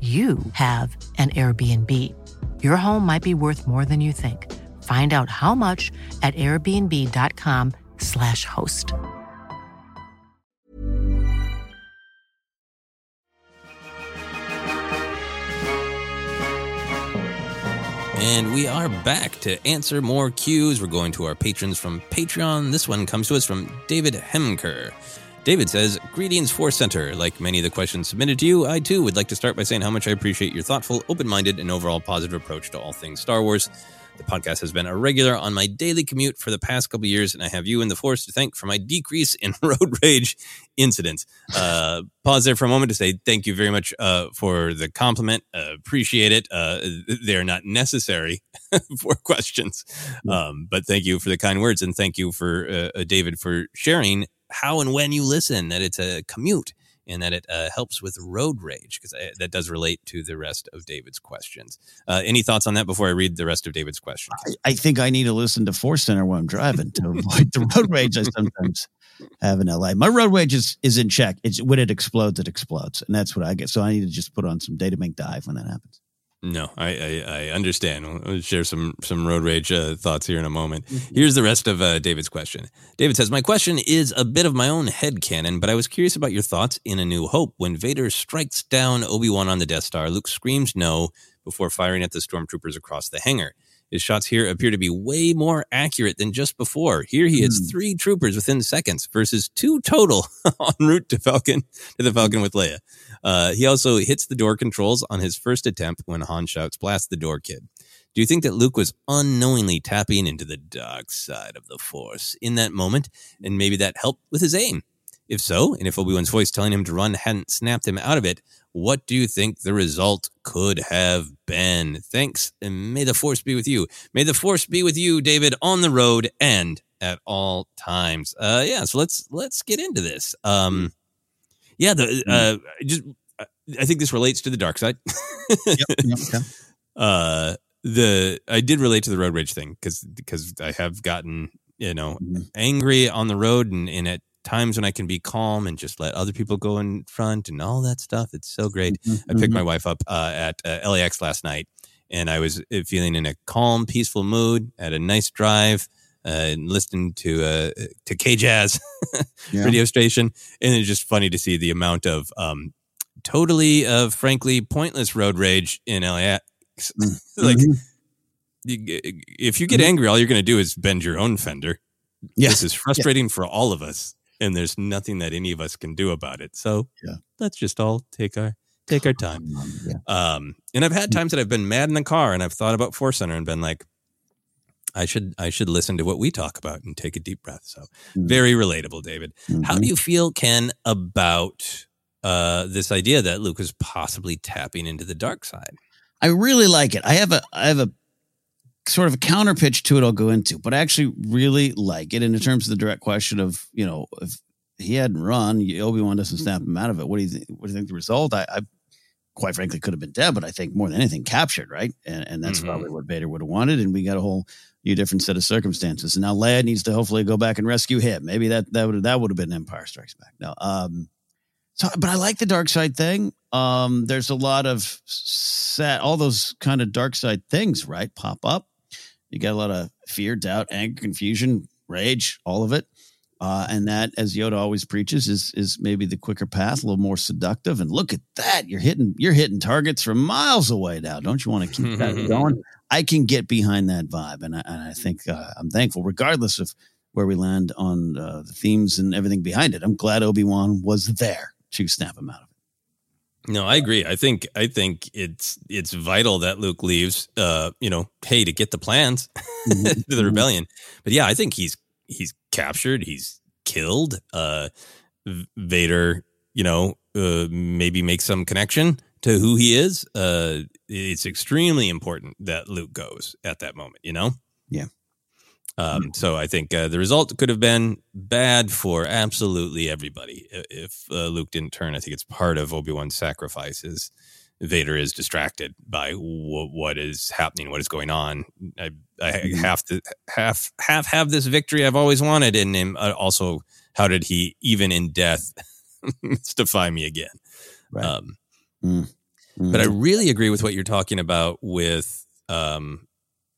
you have an Airbnb. Your home might be worth more than you think. Find out how much at airbnb.com/slash host. And we are back to answer more cues. We're going to our patrons from Patreon. This one comes to us from David Hemker. David says, Greetings, Force Center. Like many of the questions submitted to you, I too would like to start by saying how much I appreciate your thoughtful, open minded, and overall positive approach to all things Star Wars. The podcast has been a regular on my daily commute for the past couple years, and I have you and the Force to thank for my decrease in road rage incidents. Uh, pause there for a moment to say thank you very much uh, for the compliment. Uh, appreciate it. Uh, they're not necessary for questions, um, but thank you for the kind words, and thank you for uh, uh, David for sharing how and when you listen. That it's a commute and that it uh, helps with road rage because that does relate to the rest of David's questions. Uh, any thoughts on that before I read the rest of David's questions? I, I think I need to listen to Force Center when I'm driving to avoid the road rage I sometimes have in LA. My road rage is, is in check. It's when it explodes, it explodes, and that's what I get. So I need to just put on some Data Bank Dive when that happens. No, I, I, I understand. We'll share some some road rage uh, thoughts here in a moment. Here's the rest of uh, David's question. David says, "My question is a bit of my own head canon, but I was curious about your thoughts in A New Hope when Vader strikes down Obi Wan on the Death Star. Luke screams no before firing at the stormtroopers across the hangar. His shots here appear to be way more accurate than just before. Here he hits Hmm. three troopers within seconds versus two total en route to Falcon to the Falcon with Leia. Uh, he also hits the door controls on his first attempt when Han shouts, "Blast the door, kid." Do you think that Luke was unknowingly tapping into the dark side of the Force in that moment, and maybe that helped with his aim? If so, and if Obi Wan's voice telling him to run hadn't snapped him out of it, what do you think the result could have been? Thanks, and may the Force be with you. May the Force be with you, David, on the road and at all times. Uh, yeah, so let's let's get into this. Um, yeah, the uh, just I think this relates to the dark side. Uh, the I did relate to the road rage thing because because I have gotten you know angry on the road and, and at times when I can be calm and just let other people go in front and all that stuff. It's so great. I picked my wife up uh, at uh, LAX last night and I was uh, feeling in a calm, peaceful mood. Had a nice drive. Uh, and listening to uh, to K Jazz Yeah. radio station, and it's just funny to see the amount of um, totally, uh, frankly, pointless road rage in LAX. like, you, if you get angry, all you're going to do is bend your own fender. Yeah. This is frustrating for all of us, and there's nothing that any of us can do about it. So Yeah. let's just all take our take our time. Um, and I've had times that I've been mad in the car, and I've thought about Force Center and been like, I should I should listen to what we talk about and take a deep breath. So very relatable, David. How do you feel, Ken, about uh, this idea that Luke is possibly tapping into the dark side? I really like it. I have a I have a sort of a counter pitch to it I'll go into, but I actually really like it. And in terms of the direct question of, you know, if he hadn't run, Obi Wan doesn't snap him out of it. What do you think? What do you think the result? I, I quite frankly could have been dead, but I think more than anything captured, right? And and that's Mhm. probably what Vader would have wanted. And we got a whole new different set of circumstances. And now Leia needs to hopefully go back and rescue him. Maybe that that would that would have been Empire Strikes Back. No, um, so but I like the dark side thing. Um, there's a lot of set all those kind of dark side things, right? Pop up. You got a lot of fear, doubt, anger, confusion, rage, all of it. Uh, and that, as Yoda always preaches, is is maybe the quicker path, a little more seductive. And look at that, you're hitting you're hitting targets from miles away now. Don't you want to keep that going? I can get behind that vibe, and I, and I think uh, I'm thankful, regardless of where we land on uh, the themes and everything behind it. I'm glad Obi Wan was there to snap him out of it. No, I agree. I think I think it's it's vital that Luke leaves. Uh, you know, hey, to get the plans to the rebellion. But yeah, I think he's he's captured. He's killed. Uh, Vader, you know, uh, maybe make some connection to who he is. Uh, it's extremely important that Luke goes at that moment. You know. Yeah. Um, so I think uh, the result could have been bad for absolutely everybody if uh, Luke didn't turn. I think it's part of Obi Wan's sacrifices. Vader is distracted by w- what is happening, what is going on. I, I have to half half have this victory I've always wanted, and then, uh, also how did he even in death mystify me again? Right. Um, Mm. but I really agree with what you're talking about with um,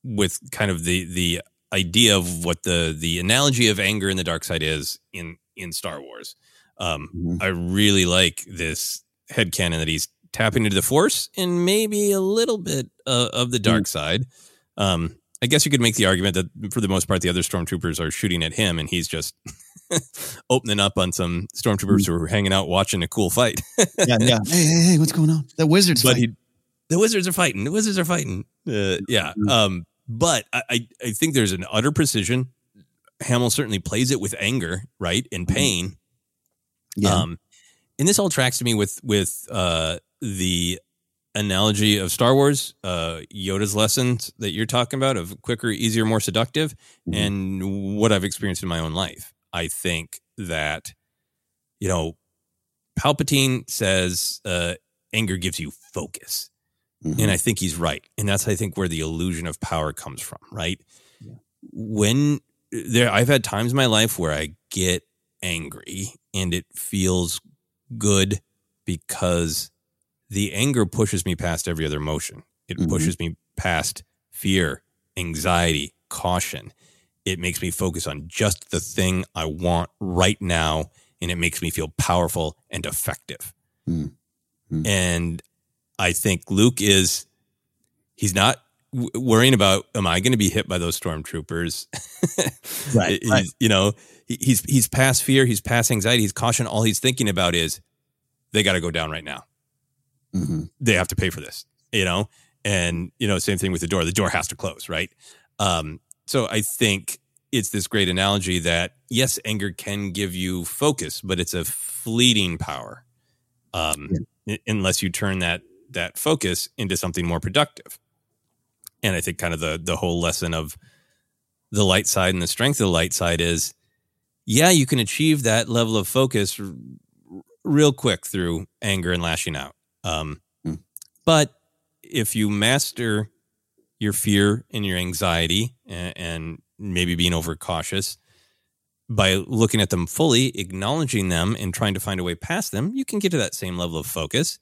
with kind of the the idea of what the the analogy of anger in the dark side is in in Star Wars. Um, I really like this head headcanon that he's tapping into the Force and maybe a little bit uh, of the dark side. Um, I guess you could make the argument that for the most part, the other stormtroopers are shooting at him, and he's just opening up on some stormtroopers who are hanging out watching a cool fight. yeah, yeah. Hey, hey, hey, what's going on? The wizards but fight. he, the wizards are fighting. The wizards are fighting. Uh, yeah. Um, but I, I, think there's an utter precision. Hamill certainly plays it with anger, right, and pain. Yeah. Um, and this all tracks to me with with uh, the analogy of Star Wars, uh, Yoda's lessons that you're talking about of quicker, easier, more seductive, and what I've experienced in my own life. I think that you know, Palpatine says uh, anger gives you focus. And mm-hmm. I think he's right. And that's, I think, where the illusion of power comes from, right? When there, I've had times in my life where I get angry and it feels good because the anger pushes me past every other emotion. It mm-hmm. pushes me past fear, anxiety, caution. It makes me focus on just the thing I want right now. And it makes me feel powerful and effective. Mm-hmm. And I think Luke is, he's not w- worrying about, am I going to be hit by those stormtroopers? Right, right. You know, he- he's, he's past fear, he's past anxiety, he's caution. All he's thinking about is they got to go down right now. Mm-hmm. They have to pay for this, you know? And, you know, same thing with the door. The door has to close, right? Um, so I think it's this great analogy that yes, anger can give you focus, but it's a fleeting power. Um, u- unless you turn that that focus into something more productive. And I think kind of the the whole lesson of the light side and the strength of the light side is yeah, you can achieve that level of focus r- real quick through anger and lashing out. Um, But if you master your fear and your anxiety and, and maybe being overcautious by looking at them fully, acknowledging them, and trying to find a way past them, you can get to that same level of focus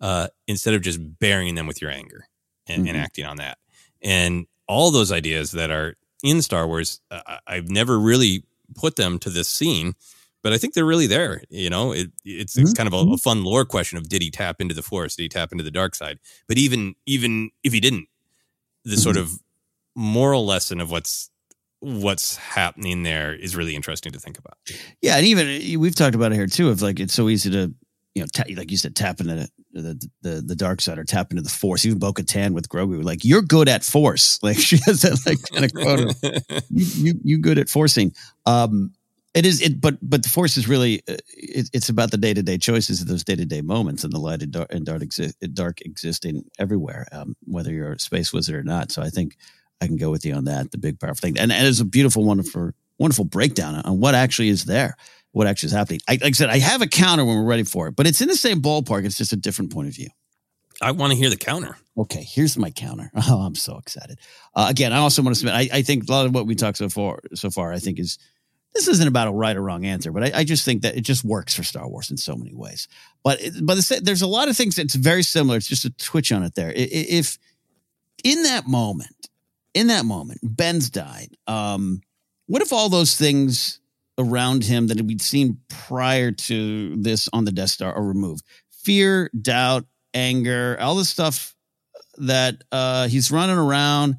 uh, instead of just burying them with your anger and, and Mhm. acting on that. And all those ideas that are in Star Wars, uh, I've never really put them to this scene, but I think they're really there. You know, it, it's, it's kind of a, a fun lore question of did he tap into the Force? Did he tap into the dark side? But even even if he didn't, the sort of moral lesson of what's what's happening there is really interesting to think about. Yeah, and even we've talked about it here too. Of like, it's so easy to, you know, ta- like you said, tap into the, the the dark side or tap into the force. Even Bo Katan with Grogu, like you're good at force. Like she has that like kind of quote. You, you you good at forcing. Um, it is it, but but the force is really uh, it, it's about the day to day choices of those day to day moments and the light and dark and dark, exi- dark existing everywhere, um, whether you're a space wizard or not. So I think I can go with you on that. The big powerful thing, and, and it's a beautiful, wonderful, wonderful breakdown on what actually is there, what actually is happening. I, like I said, I have a counter when we're ready for it, but it's in the same ballpark. It's just a different point of view. I want to hear the counter. Okay, here's my counter. Oh, I'm so excited. Uh, again, I also want to submit. I, I think a lot of what we talked so far, so far, I think is this isn't about a right or wrong answer, but I, I just think that it just works for Star Wars in so many ways. But it, but the, there's a lot of things that's very similar. It's just a twitch on it there. If in that moment, in that moment, Ben's died. Um, what if all those things around him that we'd seen prior to this on the Death Star are removed? Fear, doubt, anger, all the stuff that uh, he's running around.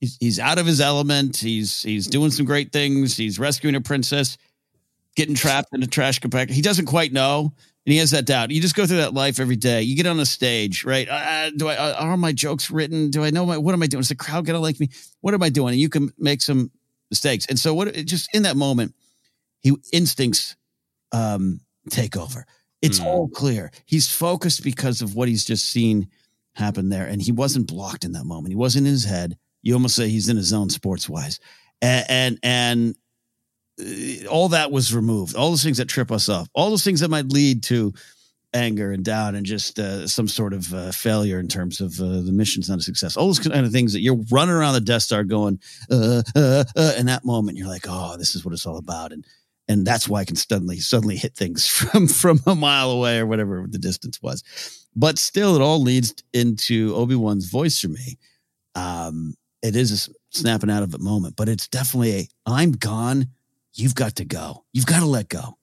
He's, he's out of his element. He's he's doing some great things. He's rescuing a princess, getting trapped in a trash compactor. He doesn't quite know, and he has that doubt. You just go through that life every day. You get on a stage, right? Uh, do I uh, are my jokes written? Do I know my what am I doing? Is the crowd gonna like me? What am I doing? And you can make some mistakes. And so what? Just in that moment, he instincts um, take over. It's all clear. He's focused because of what he's just seen happen there, and he wasn't blocked in that moment. He wasn't in his head. You almost say he's in his zone sports wise, and and, and uh, all that was removed. All those things that trip us up, all those things that might lead to anger and doubt and just uh, some sort of uh, failure in terms of uh, the mission's not a success. All those kind of things that you're running around the Death Star going, uh, uh, uh, in that moment, you're like, oh, this is what it's all about. And, and that's why I can suddenly, suddenly hit things from, from a mile away or whatever the distance was. But still, it all leads into Obi-Wan's voice for me. Um, it is a snapping out of it moment, but it's definitely a, I'm gone. You've got to go. You've got to let go.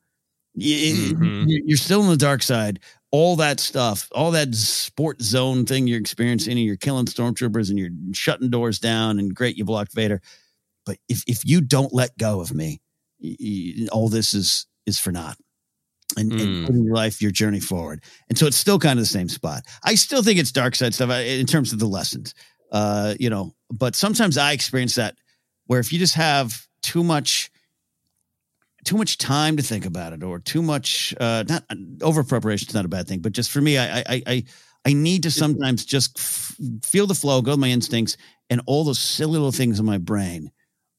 Mhm. you- You're still on the dark side. All that stuff, all that sport zone thing you're experiencing, and you're killing stormtroopers and you're shutting doors down, and great, you blocked Vader. But if if you don't let go of me, all this is is for naught. And, and Mm. putting your life, your journey forward. And so it's still kind of the same spot. I still think it's dark side stuff uh, in terms of the lessons. Uh, you know, but sometimes I experience that where if you just have too much too much time to think about it or too much uh not over preparation is not a bad thing but just for me i i i i need to sometimes just f- feel the flow go with my instincts and all those silly little things in my brain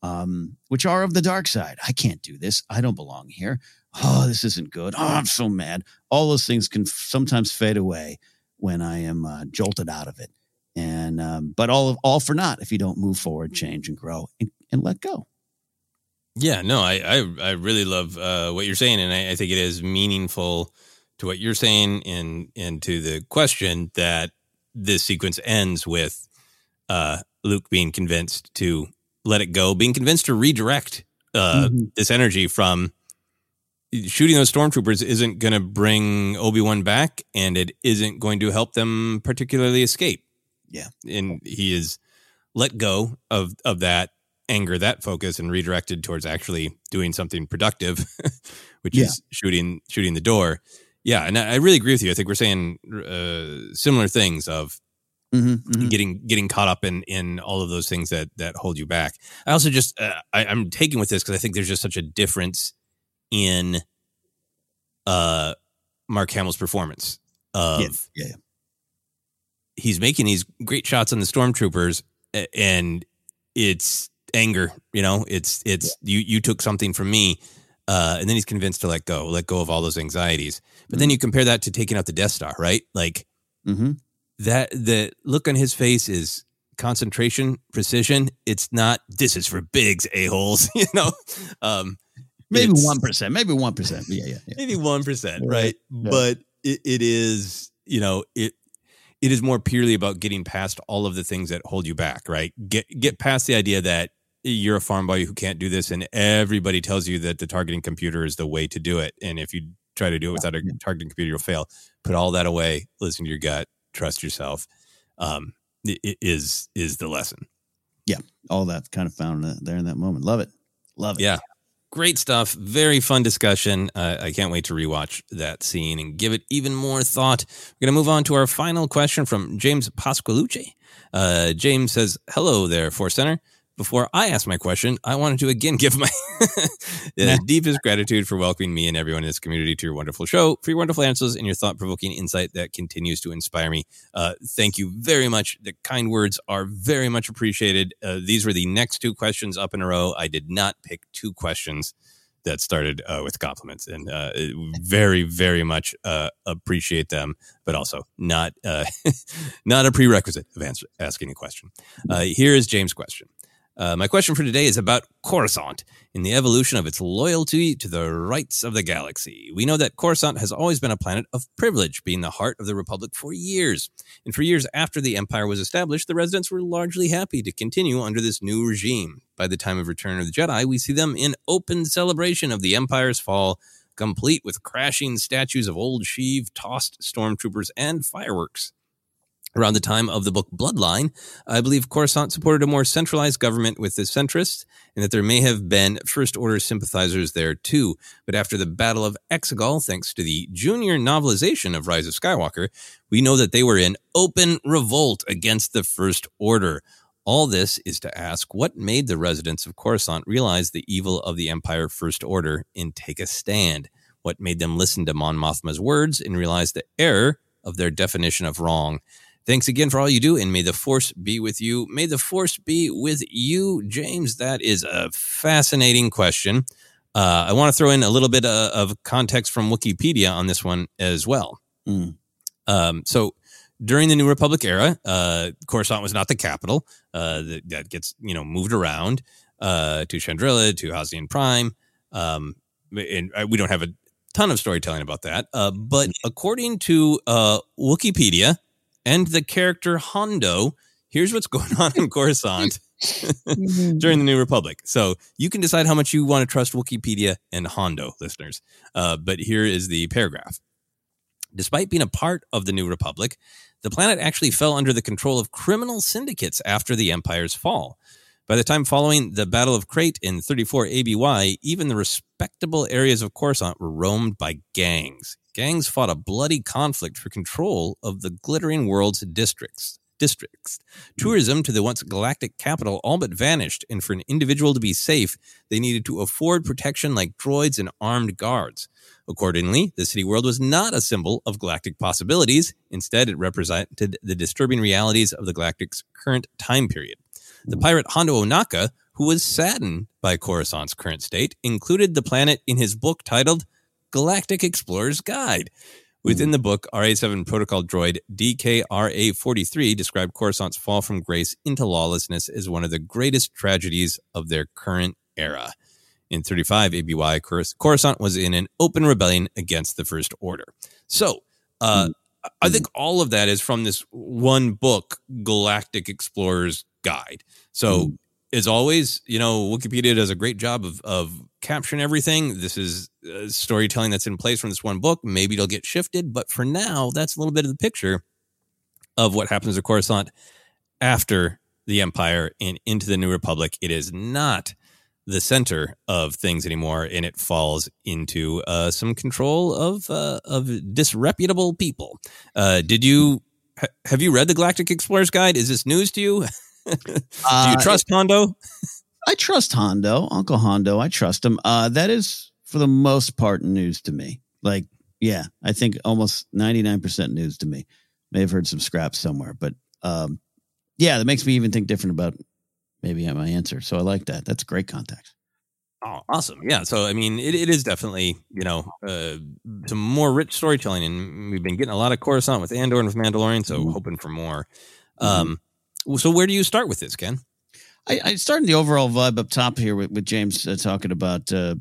um which are of the dark side. I can't do this. I don't belong here. Oh this isn't good. Oh i'm so mad. All those things can sometimes fade away when i am uh, jolted out of it. And um but all of all for naught if you don't move forward change and grow and, and let go. Yeah, no, I I, I really love uh, what you're saying, and I, I think it is meaningful to what you're saying, and and to the question that this sequence ends with uh, Luke being convinced to let it go, being convinced to redirect uh, Mhm. this energy from shooting those stormtroopers isn't going to bring Obi Wan back, and it isn't going to help them particularly escape. Yeah, and he is let go of of that anger, that focus, and redirected towards actually doing something productive, which Yeah. is shooting shooting the door. Yeah, and I I really agree with you. I think we're saying uh, similar things of Mm-hmm, getting getting caught up in in all of those things that that hold you back. I also just uh, I, I'm taking with this because I think there's just such a difference in uh Mark Hamill's performance of yeah, yeah, yeah. he's making these great shots on the stormtroopers and it's anger you know? It's it's you you took something from me uh and then he's convinced to let go let go of all those anxieties. But then you compare that to taking out the death star right? Like Mm-hmm. That the look on his face is concentration precision it's not this is for Biggs a-holes you know um maybe one percent, maybe one percent. Yeah, yeah, yeah. maybe one percent, Right. Yeah. But it, it is, you know, it it is more purely about getting past all of the things that hold you back, right? Get get past the idea that you're a farm boy who can't do this, and everybody tells you that the targeting computer is the way to do it, and if you try to do it without a targeting computer, you'll fail. Put all that away. Listen to your gut. Trust yourself. Um, is is the lesson. Yeah, all that kind of found uh, there in that moment. Love it, love it. Yeah. Great stuff. Very fun discussion. Uh, I can't wait to rewatch that scene and give it even more thought. We're going to move on to our final question from James Pasqualucci. Uh, James says, Hello there, Force Center. Before I ask my question, I wanted to again give my deepest gratitude for welcoming me and everyone in this community to your wonderful show, for your wonderful answers, and your thought provoking insight that continues to inspire me. Uh, thank you very much. The kind words are very much appreciated. Uh, these were the next two questions up in a row. I did not pick two questions that started uh, with compliments and uh, very very much uh, appreciate them but also not uh, not a prerequisite of answer, asking a question uh, here is james question uh, my question for today is about Coruscant in the evolution of its loyalty to the rights of the galaxy. We know that Coruscant has always been a planet of privilege, being the heart of the Republic for years. And for years after the Empire was established, the residents were largely happy to continue under this new regime. By the time of Return of the Jedi, we see them in open celebration of the Empire's fall, complete with crashing statues of old Sheev, tossed stormtroopers, and fireworks. Around the time of the book Bloodline, I believe Coruscant supported a more centralized government with the centrists, and that there may have been First Order sympathizers there too. But after the Battle of Exegol, thanks to the junior novelization of Rise of Skywalker, we know that they were in open revolt against the First Order. All this is to ask what made the residents of Coruscant realize the evil of the Empire First Order and take a stand? What made them listen to Mon Mothma's words and realize the error of their definition of wrong? Thanks again for all you do, and may the force be with you. May the force be with you, James. That is a fascinating question. Uh, I want to throw in a little bit uh, of context from Wikipedia on this one as well. Mm. Um, so during the New Republic era, uh, Coruscant was not the capital. Uh, that, that gets you know moved around uh, to Chandrila, to Hosnian Prime, um, and we don't have a ton of storytelling about that. Uh, but according to uh, Wikipedia and the character Hondo, here's what's going on in Coruscant during the New Republic. So you can decide how much you want to trust Wikipedia and Hondo, listeners. Uh, but here is the paragraph. Despite being a part of the New Republic, the planet actually fell under the control of criminal syndicates after the Empire's fall. By the time following the Battle of Crait in 34 ABY, even the respectable areas of Coruscant were roamed by gangs. Gangs fought a bloody conflict for control of the glittering world's districts districts. Tourism to the once galactic capital all but vanished, and for an individual to be safe, they needed to afford protection like droids and armed guards. Accordingly, the city world was not a symbol of galactic possibilities. Instead, it represented the disturbing realities of the galactic's current time period. The pirate Hondo Ohnaka, who was saddened by Coruscant's current state, included the planet in his book titled Galactic Explorer's Guide. Within hmm. the book, RA7 protocol droid DKRA43 described Coruscant's fall from grace into lawlessness as one of the greatest tragedies of their current era. In 35 ABY, Coruscant was in an open rebellion against the First Order. So, uh, hmm. I think hmm. all of that is from this one book, Galactic Explorer's Guide. So, as always, you know, Wikipedia does a great job of, of capturing everything. This is uh, storytelling that's in place from this one book. Maybe it'll get shifted, but for now, that's a little bit of the picture of what happens to Coruscant after the Empire and into the New Republic. It is not the center of things anymore, and it falls into uh, some control of uh, of disreputable people. Uh, did you ha- have you read the Galactic Explorer's Guide? Is this news to you? Do you trust Hondo? I trust Hondo, Uncle Hondo. I trust him. Uh, that is for the most part news to me. Like, yeah, I think almost ninety nine percent news to me. May have heard some scraps somewhere, but um, yeah, that makes me even think different about maybe my answer. So I like that. That's great context. Oh, awesome. Yeah. So, I mean, it, it is definitely, you know, uh, some more rich storytelling. And we've been getting a lot of Coruscant with Andor and with Mandalorian. So, hoping for more. Um, so, where do you start with this, Ken? I, I started the overall vibe up top here with, with James uh, talking about, uh,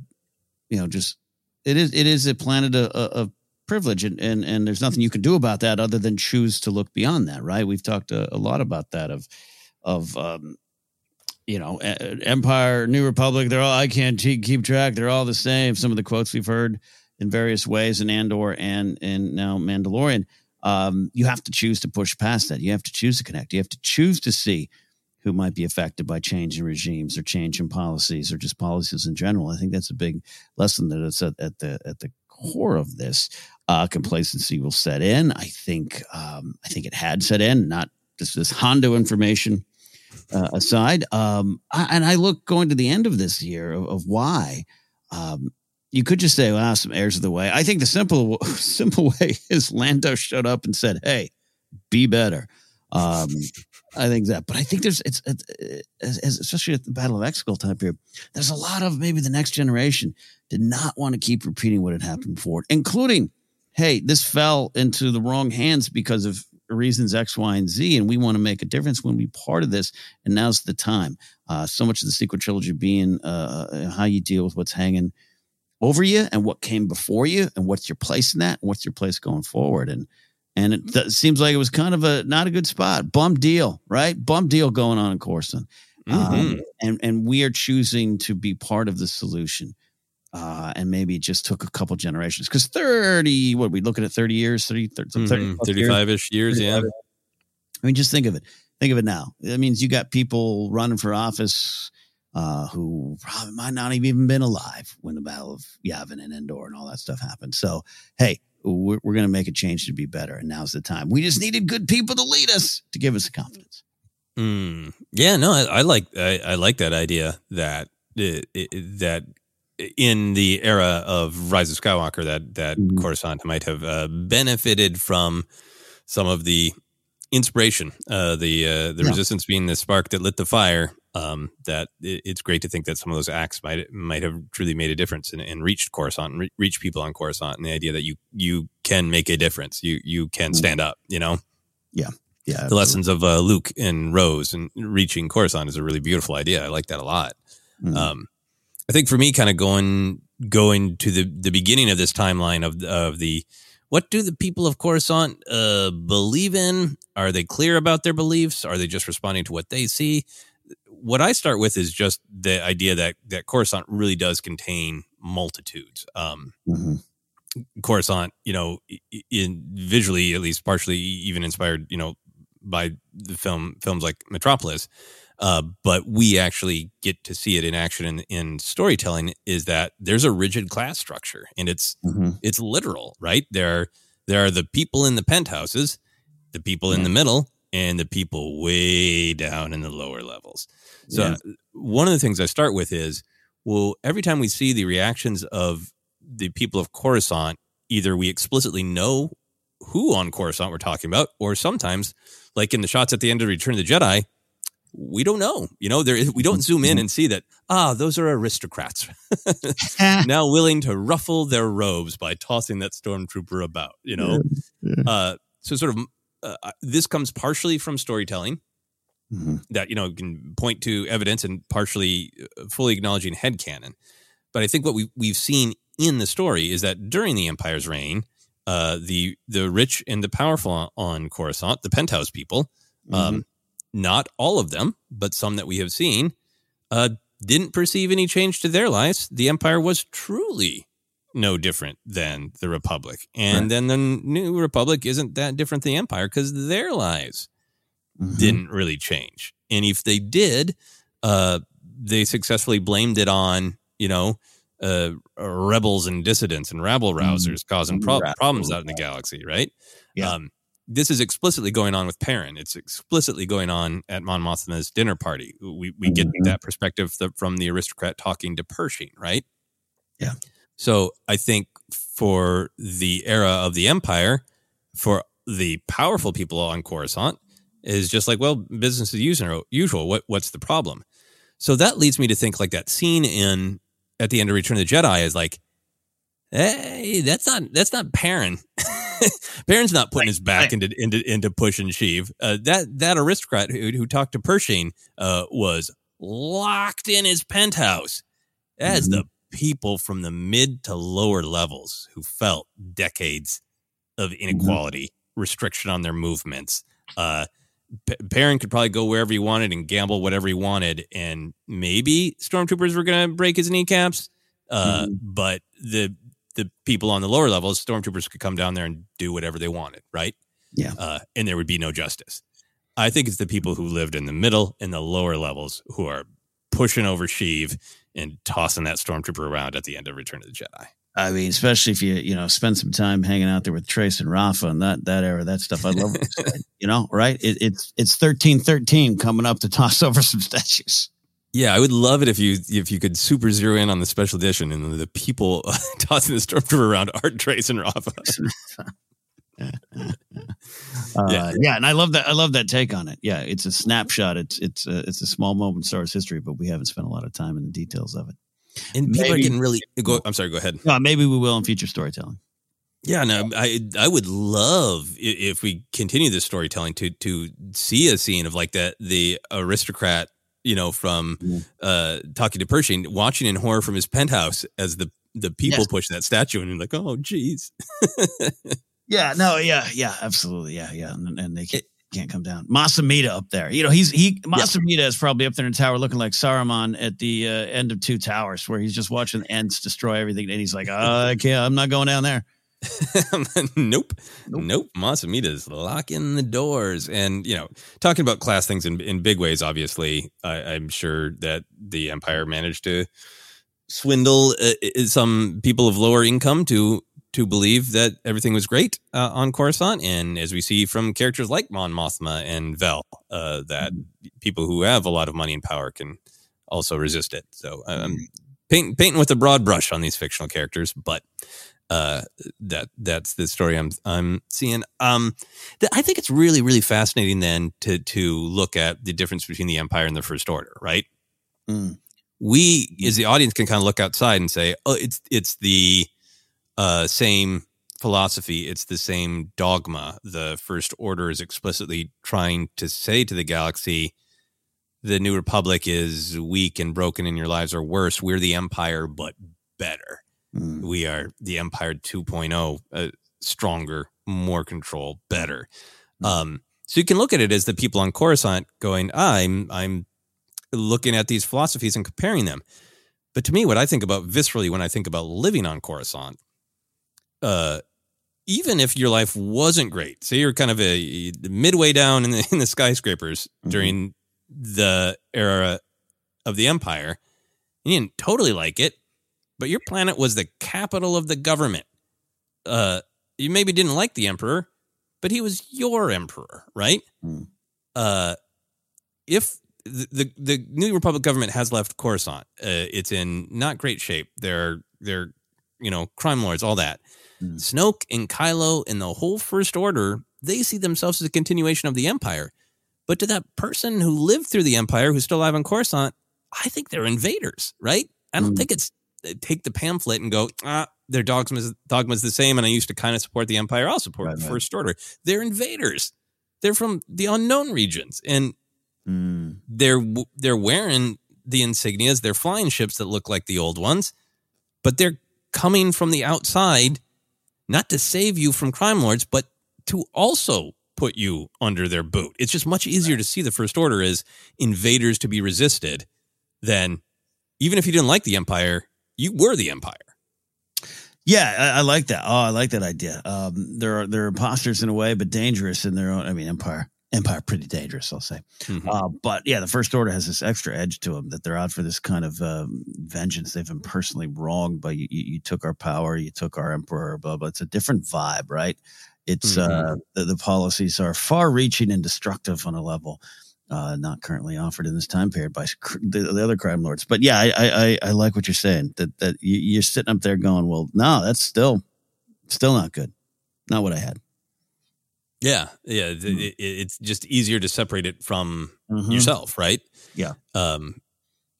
you know, just it is it is a planet of, of privilege, and, and and there's nothing you can do about that other than choose to look beyond that, right? We've talked a, a lot about that of of um, you know, Empire, New Republic. They're all I can't keep keep track. They're all the same. Some of the quotes we've heard in various ways in Andor and and now Mandalorian. Um, you have to choose to push past that. You have to choose to connect. You have to choose to see who might be affected by change in regimes or change in policies or just policies in general. I think that's a big lesson that it's at, at the at the core of this. Uh, complacency will set in. I think um, I think it had set in. Not just this Hondo information uh, aside. Um, I, and I look going to the end of this year of, of why. Um, you could just say, "Well, some heirs of the way." I think the simple simple way is Lando showed up and said, "Hey, be better." Um, I think that, but I think there's it's, it's, it's especially at the Battle of Exegol time period. There's a lot of maybe the next generation did not want to keep repeating what had happened before, including, "Hey, this fell into the wrong hands because of reasons X, Y, and Z, and we want to make a difference when we part of this, and now's the time. Uh, so much of the sequel trilogy being uh, how you deal with what's hanging over you and what came before you, and what's your place in that, and what's your place going forward. And and it th- seems like it was kind of a not a good spot, bum deal, right? Bum deal going on in Corson. um, Mhm. and and we are choosing to be part of the solution. Uh, and maybe it just took a couple generations because 30, what are we looking at 30 years, 30, 30, 30 Mhm. plus years? 35 ish years. Yeah. 35. I mean, just think of it. Think of it now. That means you got people running for office uh, who probably might not have even been alive when the Battle of Yavin and Endor and all that stuff happened. So, hey, we're, we're going to make a change to be better, and now's the time. We just needed good people to lead us to give us the confidence. Mm. Yeah, no, I, I like I, I like that idea that it, it- that in the era of Rise of Skywalker, that that Coruscant might have uh, benefited from some of the inspiration, uh, the uh, the Yeah. resistance being the spark that lit the fire. Um, that it, it's great to think that some of those acts might might have truly made a difference and, and reached Coruscant and re- reached people on Coruscant, and the idea that you you can make a difference, you you can stand up, you know Yeah. Yeah. the lessons of uh, Luke and Rose and reaching Coruscant is a really beautiful idea. I like that a lot. Mhm. Um, I think for me, kind of going going to the the beginning of this timeline of of the what do the people of Coruscant uh, believe in? Are they clear about their beliefs? Are they just responding to what they see? What I start with is just the idea that that Coruscant really does contain multitudes. Um, Mhm. Coruscant, you know, in visually at least partially even inspired, you know, by the film films like Metropolis. Uh, but we actually get to see it in action in, in storytelling is that there's a rigid class structure and it's Mhm. it's literal, right? There there are the people in the penthouses, the people in the middle, and the people way down in the lower levels. So Yeah. one of the things I start with is, well, every time we see the reactions of the people of Coruscant, either we explicitly know who on Coruscant we're talking about, or sometimes, like in the shots at the end of Return of the Jedi, we don't know. You know, there we don't zoom in and see that ah, those are aristocrats now willing to ruffle their robes by tossing that stormtrooper about. You know, uh, so sort of uh, this comes partially from storytelling that you know can point to evidence and partially uh, fully acknowledging headcanon. But I think what we we've seen in the story is that during the Empire's reign, uh, the the rich and the powerful on, on Coruscant, the penthouse people, um, not all of them, but some that we have seen, uh, didn't perceive any change to their lives. The Empire was truly no different than the Republic, and Right. then the New Republic isn't that different than the Empire because their lives Mm-hmm. didn't really change. And if they did, uh, they successfully blamed it on, you know, uh, rebels and dissidents and rabble rousers causing pro- problems out in the galaxy, right? Yeah. Um, this is explicitly going on with Perrin. It's explicitly going on at Mon Mothma's dinner party. We we get Mm-hmm. that perspective from the aristocrat talking to Pershing, right? Yeah. So I think for the era of the Empire, for the powerful people on Coruscant, is just like, well, business as usual. Usual. What what's the problem? So that leads me to think like that scene in at the end of Return of the Jedi is like, hey, that's not that's not Perrin. Perrin's not putting his back into into into push and Sheev. Uh, that that aristocrat who, who talked to Pershing uh, was locked in his penthouse. As the people from the mid to lower levels who felt decades of inequality, restriction on their movements. Uh, P- Perrin could probably go wherever he wanted and gamble whatever he wanted, and maybe stormtroopers were going to break his kneecaps. Uh, But the the people on the lower levels, stormtroopers could come down there and do whatever they wanted, right? Yeah. Uh, and there would be no justice. I think it's the people who lived in the middle and the lower levels who are pushing over Sheev and tossing that stormtrooper around at the end of Return of the Jedi. I mean, especially if you you know spend some time hanging out there with Trace and Rafa and that that era, that stuff. I love. you you know, right? It, it's it's thirteen thirteen coming up to toss over some statues. Yeah, I would love it if you if you could super zero in on the special edition and the people tossing the stormtrooper around Art Trace and Rafa. Uh, Yeah. yeah. and I love that. I love that take on it. Yeah, it's a snapshot. It's it's a, it's a small moment in Star Wars history, but we haven't spent a lot of time in the details of it. And people are Maybe- getting really. Go, I'm sorry. Go ahead. No, maybe we will in future storytelling. Yeah, no, I I would love if we continue this storytelling to to see a scene of like that the aristocrat, you know, from uh talking to Pershing, watching in horror from his penthouse as the the people Yes. push that statue and you're like, oh, geez. Yeah, no, yeah, yeah, absolutely, yeah, yeah, and, and they can't, can't come down. Masamita up there, you know, he's he Masamita is probably up there in the tower looking like Saruman at the uh, end of Two Towers, where he's just watching the Ents destroy everything, and he's like, uh, I can't, I'm not going down there. nope. Nope. Masamita's locking the doors. And, you know, talking about class things in, in big ways, obviously, I, I'm sure that the Empire managed to swindle uh, some people of lower income to to believe that everything was great uh, on Coruscant. And as we see from characters like Mon Mothma and Vel, uh, that people who have a lot of money and power can also resist it. So um, paint, painting with a broad brush on these fictional characters, but uh, that that's the story I'm I'm seeing. Um, th- I think it's really really fascinating then to to look at the difference between the Empire and the First Order, right? Mm. We as the audience can kind of look outside and say, oh, it's it's the uh, same philosophy, it's the same dogma. The First Order is explicitly trying to say to the galaxy. The New Republic is weak and broken, and your lives are worse. We're the Empire, but better Mm. we are the empire 2.0 uh, stronger more control better. Um so you can look at it as the people on coruscant going i'm i'm looking at these philosophies and comparing them. But to me what i think about viscerally when i think about living on coruscant uh even if your life wasn't great say you're kind of a midway down in the, in the skyscrapers during the era of the empire and you didn't totally like it but your planet was the capital of the government. Uh, you maybe didn't like the emperor, but he was your emperor, right? uh, if the, the the New Republic government has left Coruscant, uh, it's in not great shape. They're they're you know crime lords, all that. Mm. Snoke and Kylo and the whole First Order, they see themselves as a continuation of the Empire. But to that person who lived through the Empire, who's still alive on Coruscant, I think they're invaders, right? I don't Mm. think it's take the pamphlet and go, ah, their dogma's dogma's the same, and I used to kind of support the Empire. I'll support Right, the right. First Order. They're invaders. They're from the unknown regions, and Mm. they're they're wearing the insignias. They're flying ships that look like the old ones, but they're coming from the outside, not to save you from crime lords, but to also put you under their boot. It's just much easier to see the First Order as invaders to be resisted than even if you didn't like the Empire, you were the Empire. Yeah, I, I like that. Oh, I like that idea. Um, they're they're imposters in a way, but dangerous in their own. I mean, Empire Empire pretty dangerous, I'll say. Uh, but yeah, the First Order has this extra edge to them that they're out for this kind of um, vengeance. They've been personally wronged by you, you. You took our power, you took our emperor, blah blah. It's a different vibe, right? It's uh, the, the policies are far-reaching and destructive on a level uh, not currently offered in this time period by the, the other crime lords. But yeah, I, I I- like what you're saying. That that you, you're sitting up there going, well, no, that's still still not good. Not what I had. Yeah, yeah. it- it- it's just easier to separate it from Mhm. yourself, right? Yeah. Um,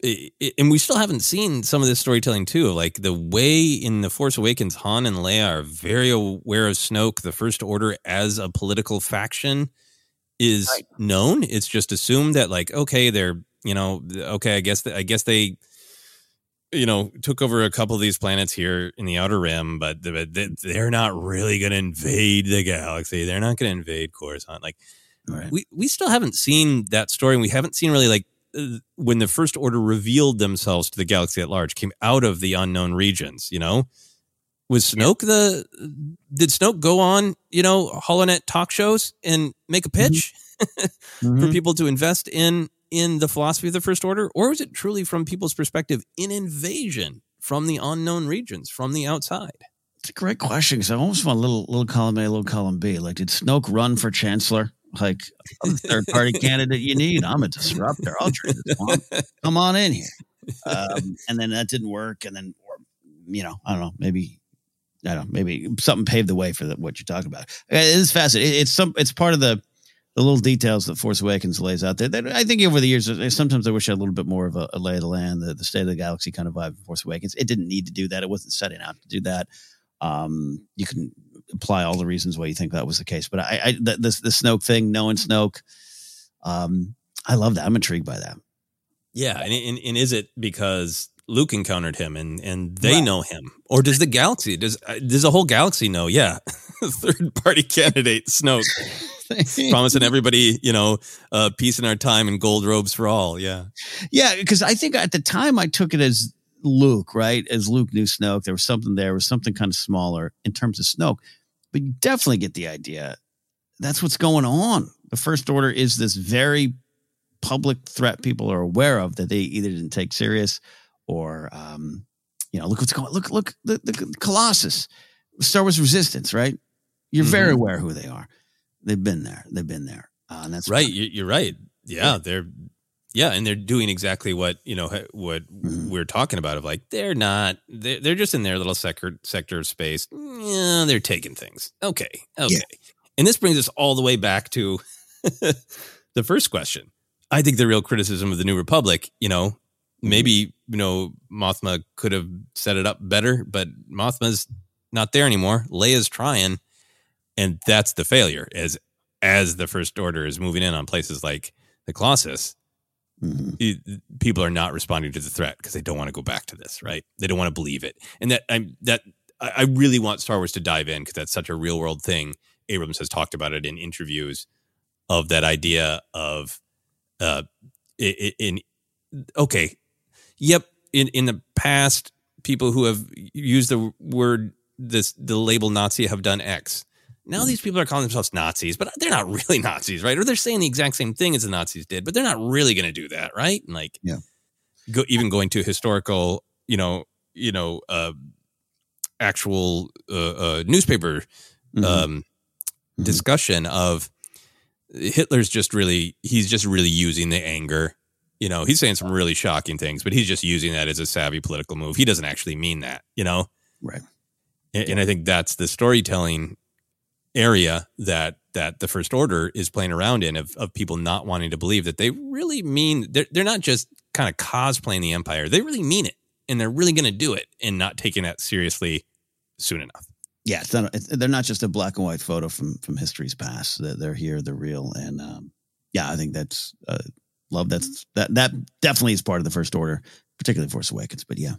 i i and we still haven't seen some of this storytelling too. Like the way in the Force Awakens, Han and Leia are very aware of Snoke, the First Order, as a political faction is known. It's just assumed that, like, okay, they're you know, okay, I guess I guess they you know took over a couple of these planets here in the outer rim but the- they- they're not really going to invade the galaxy. They're not going to invade coruscant. Like we we still haven't seen that story and we haven't seen really like uh, when the first order revealed themselves to the galaxy at large came out of the unknown regions you know was snoke the did snoke go on you know holonet talk shows and make a pitch for Mhm. people to invest in in the philosophy of the first order or was it truly from people's perspective in invasion from the unknown regions from the outside It's a great question because I almost want a little little column A, little column B. Like, did Snoke run for chancellor? Like, third party candidate you need. I'm a disruptor. I'll trade this one. Come on in here. Um, and then that didn't work. And then, or, you know, I don't know. Maybe I don't know. Maybe something paved the way for the, what you're talking about. It is fascinating. It's some. It's part of the the little details that Force Awakens lays out there. That I think over the years, uh, sometimes I wish I had a little bit more of a, a lay of the land, the, the state of the galaxy kind of vibe. of Force Awakens. It didn't need to do that. It wasn't setting out to do that. Um, you can apply all the reasons why you think that was the case, but I, I the, the, the Snoke thing, knowing Snoke, um, I love that. I'm intrigued by that. yeah and, and, and is it because luke encountered him and and they know him. Or does the galaxy does uh, does the whole galaxy know? Yeah. Third party candidate snoke. Promising everybody you know uh peace in our time and gold robes for all. Yeah. Yeah, because I think at the time I took it as Luke, right? As Luke knew Snoke, there was something there, was something kind of smaller in terms of Snoke, but you definitely get the idea. That's what's going on. The First Order is this very public threat people are aware of that they either didn't take serious or, um, you know, look what's going. Look, look, the, the Colossus, Star Wars Resistance, right? You're very Mhm. aware who they are. They've been there. They've been there, uh, and that's right you, you're right yeah, they're yeah and they're doing exactly what you know what Mm-hmm. we're talking about of like they're not they're, they're just in their little sector sector of space yeah they're taking things okay okay and this brings us all the way back to the first question i think the real criticism of the new republic you know Mm-hmm. Maybe you know mothma could have set it up better but mothma's not there anymore. Leia's trying and that's the failure as as the first order is moving in on places like the colossus Mm-hmm. it- people are not responding to the threat because they don't want to go back to this right? They don't want to believe it. And that i'm that i really want star wars to dive in because that's such a real world thing. Abrams has talked about it in interviews of that idea of uh i- i- in okay yep in in the past people who have used the word this the label nazi have done x now these people are calling themselves nazis but they're not really nazis right or they're saying the exact same thing as the nazis did but they're not really going to do that right and like Yeah. go even going to historical you know you know uh actual uh, uh newspaper Mhm. um discussion of Hitler's just really he's just really using the anger. You know, he's saying some really shocking things, but he's just using that as a savvy political move. He doesn't actually mean that, you know? Right. And, and I think that's the storytelling area that that the first order is playing around in of, of people not wanting to believe that they really mean they're, they're not just kind of cosplaying the empire they really mean it and they're really going to do it and not taking that seriously soon enough Yeah, it's not. It's, they're not just a black and white photo from from history's past. They're, they're here. They're real. And um, yeah, I think that's uh, love. That's that that definitely is part of the first order, particularly Force Awakens. But yeah,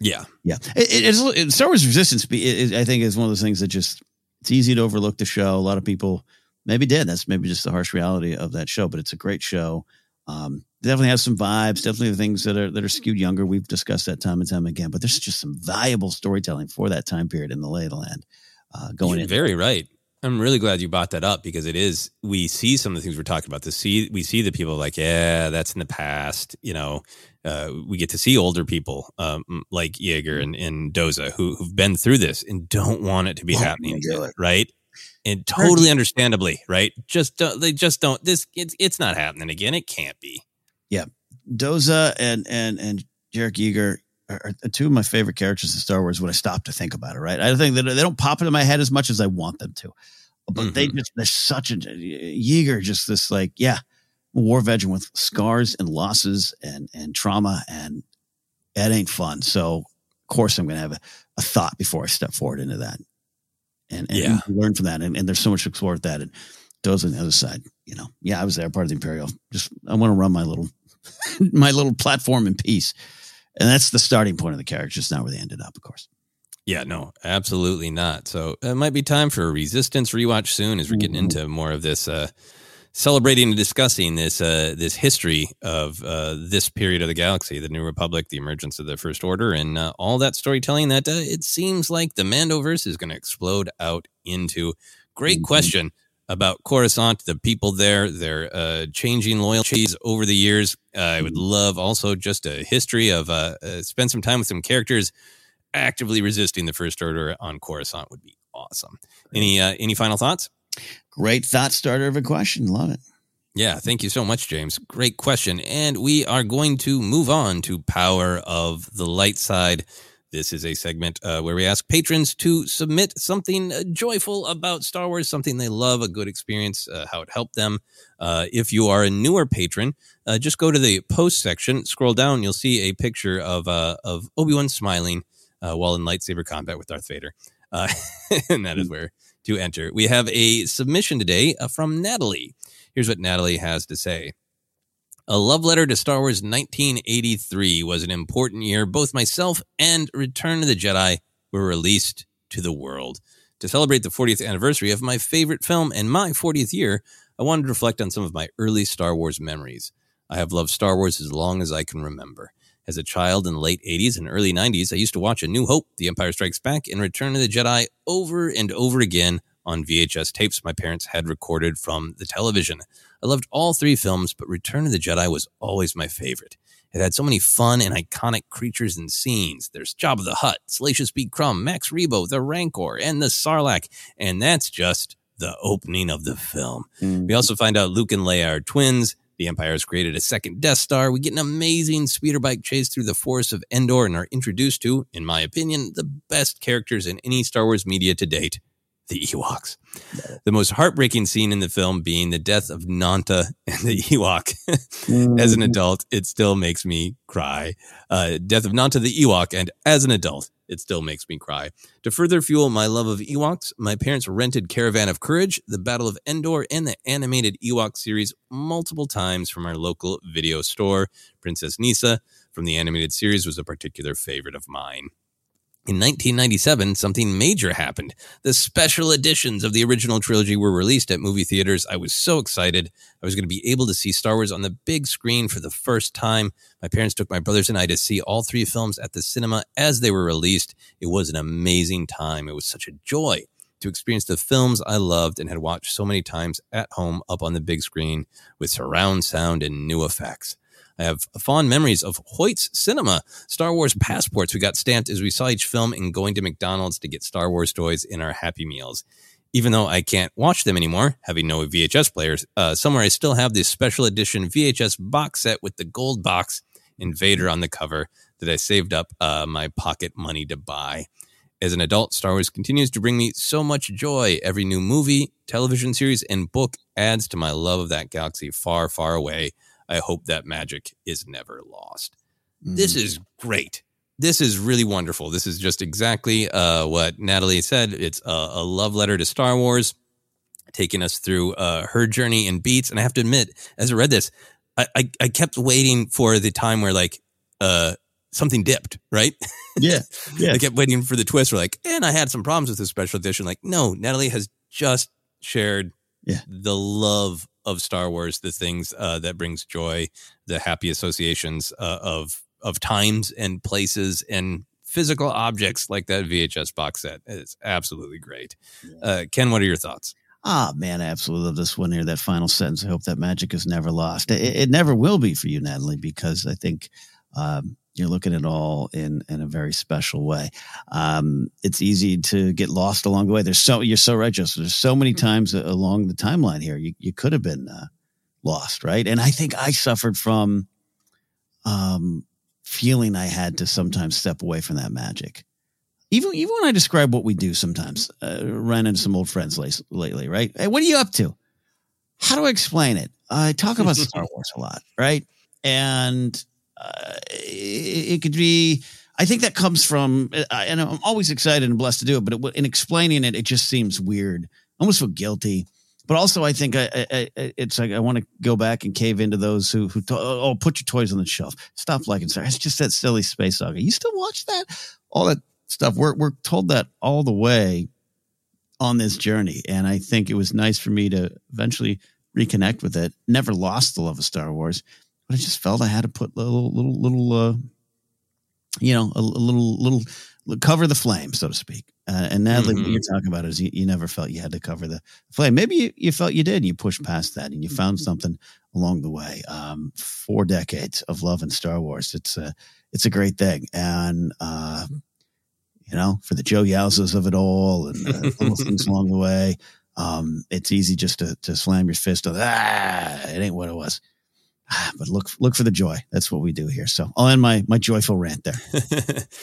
yeah yeah. It, it- it's it, Star Wars Resistance. It, it, I think is one of those things that just it's easy to overlook the show. A lot of people maybe did. That's maybe just the harsh reality of that show. But it's a great show. Um, definitely has some vibes. Definitely the things that are that are skewed younger. We've discussed that time and time again. But there's just some valuable storytelling for that time period in the lay of the land. Uh, going You're in very right. I'm really glad you brought that up because it is. We see some of the things we're talking about. To see, we see the people like, yeah, that's in the past. You know, uh, we get to see older people um, like Yeager and, and Doza who who've been through this and don't want it to be Won't happening, right? And totally understandably, right? Just don't, they just don't. This it's it's not happening again. It can't be. Yeah, Doza and and and Jarek Yeager are, two of my favorite characters in Star Wars. When I stop to think about it, right? I think that they don't pop into my head as much as I want them to, but they mm-hmm. just they're such a Yeager, just this like yeah, war veteran with scars and losses and and trauma, and that ain't fun. So of course I'm gonna have a, a thought before I step forward into that, and, and Yeah. learn from that. And, and there's so much to explore with that. And Doza on the other side, you know, yeah, I was there, part of the Imperial. Just I want to run my little my little platform in peace. And that's the starting point of the character, just not where they ended up, of course. Yeah, no, absolutely not. So it might be time for a resistance rewatch soon as we're getting into more of this uh celebrating and discussing this uh this history of uh this period of the galaxy, the New Republic, the emergence of the First Order, and uh, all that storytelling that uh, it seems like the Mandoverse is going to explode out into. Great question about Coruscant, the people there, their uh, changing loyalties over the years. Uh, I would love also just a history of uh, uh, spend some time with some characters actively resisting the First Order on Coruscant would be awesome. Any uh, any final thoughts? Great thought starter of a question. Love it. Yeah, thank you so much, James. Great question. And we are going to move on to Power of the Light Side. This is a segment uh, where we ask patrons to submit something uh, joyful about Star Wars, something they love, a good experience, uh, how it helped them. Uh, if you are a newer patron, uh, just go to the post section, scroll down, you'll see a picture of uh, of Obi Wan smiling uh, while in lightsaber combat with Darth Vader, uh, and that is where to enter. We have a submission today uh, from Natalie. Here's what Natalie has to say. A love letter to Star Wars 1983 was an important year. Both myself and Return of the Jedi were released to the world. To celebrate the 40th anniversary of my favorite film and my 40th year, I wanted to reflect on some of my early Star Wars memories. I have loved Star Wars as long as I can remember. As a child in the late 80s and early 90s, I used to watch A New Hope, The Empire Strikes Back, and Return of the Jedi over and over again on VHS tapes my parents had recorded from the television. I loved all three films, but Return of the Jedi was always my favorite. It had so many fun and iconic creatures and scenes. There's Jabba the Hutt, Salacious B. Crumb, Max Rebo, the Rancor, and the Sarlacc. And that's just the opening of the film. Mm. We also find out Luke and Leia are twins. The Empire has created a second Death Star. We get an amazing speeder bike chase through the forest of Endor and are introduced to, in my opinion, the best characters in any Star Wars media to date the Ewoks. The most heartbreaking scene in the film being the death of Nanta and the Ewok. as an adult, it still makes me cry. Uh, death of Nanta the Ewok, and as an adult, it still makes me cry. To further fuel my love of Ewoks, my parents rented Caravan of Courage, The Battle of Endor, and the animated Ewok series multiple times from our local video store. Princess Kneesaa from the animated series was a particular favorite of mine. In 1997, something major happened. The special editions of the original trilogy were released at movie theaters. I was so excited. I was going to be able to see Star Wars on the big screen for the first time. My parents took my brothers and I to see all three films at the cinema as they were released. It was an amazing time. It was such a joy to experience the films I loved and had watched so many times at home up on the big screen with surround sound and new effects. I have fond memories of Hoyt's Cinema, Star Wars passports we got stamped as we saw each film and going to McDonald's to get Star Wars toys in our Happy Meals. even though I can't watch them anymore, having no VHS players, uh, somewhere I still have this special edition VHS box set with the gold box Invader on the cover that I saved up uh, my pocket money to buy. As an adult, Star Wars continues to bring me so much joy. Every new movie, television series, and book adds to my love of that galaxy far, far away. I hope that magic is never lost. Mm. This is great. This is really wonderful. This is just exactly uh, what Natalie said. It's a, a, love letter to Star Wars, taking us through uh, her journey in beats. And I have to admit, as I read this, I, I, I kept waiting for the time where like uh, something dipped, right? Yeah. Yeah. I kept waiting for the twist. We're like, and I had some problems with this special edition. Like, no, Natalie has just shared yeah. the love of Star Wars, the things uh, that brings joy, the happy associations uh, of of times and places and physical objects like that VHS box set. It's absolutely great. Uh, Ken, what are your thoughts? Ah, oh, man, I absolutely love this one here. That final sentence. I hope that magic is never lost. It, it never will be for you, Natalie, because I think um, you're looking at all in in a very special way. Um, it's easy to get lost along the way. There's so you're so right, Joseph. There's so many mm-hmm. times along the timeline here you you could have been uh, lost, right? And I think I suffered from um, feeling I had to sometimes step away from that magic. Even even when I describe what we do, sometimes uh, ran into some old friends lately, right? Hey, what are you up to? How do I explain it? I talk about Star Wars a lot, right? And uh, it, it, could be. I think that comes from, uh, and I'm always excited and blessed to do it. But it, in explaining it, it just seems weird. I almost feel guilty. But also, I think I, I, I, it's like I want to go back and cave into those who who oh put your toys on the shelf. Stop liking Star. It's just that silly space saga. You still watch that? All that stuff. We're we're told that all the way on this journey, and I think it was nice for me to eventually reconnect with it. Never lost the love of Star Wars, but I just felt I had to put a little little little uh, you know a, a, little little cover the flame, so to speak. Uh, and Natalie, mm-hmm. what you're talking about is you, you, never felt you had to cover the flame. Maybe you, you, felt you did, and you pushed past that, and you found mm-hmm. something along the way. Um, four decades of love in Star Wars. It's a it's a great thing, and uh, you know, for the Joe Yowzas of it all, and uh, little things along the way. Um, it's easy just to to slam your fist on ah, it ain't what it was. but look look for the joy. That's what we do here. So I'll end my my joyful rant there.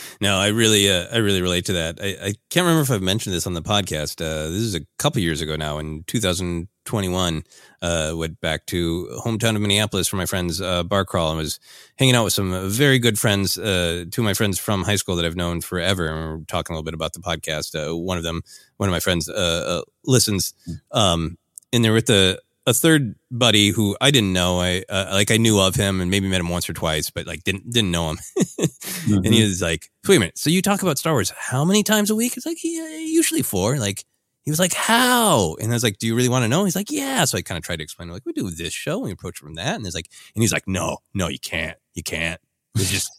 no, I really uh, I really relate to that. I, I, can't remember if I've mentioned this on the podcast. Uh, this is a couple years ago now, in 2021. Uh, went back to hometown of Minneapolis for my friend's uh, bar crawl and was hanging out with some very good friends. Uh, two of my friends from high school that I've known forever. And we are talking a little bit about the podcast. Uh, one of them, one of my friends, uh, uh, listens. Hmm. Um, and they're with the a third buddy who I didn't know. I uh, like I knew of him and maybe met him once or twice, but like didn't didn't know him. mm-hmm. And he mm-hmm. was like, "Wait a minute. So you talk about Star Wars how many times a week?" It's like yeah, usually four. Like he was like, "How?" And I was like, "Do you really want to know?" He's like, "Yeah." So I kind of tried to explain. Like we do this show, and we approach it from that, and he's like, and he's like, "No, no, you can't. You can't. There's just."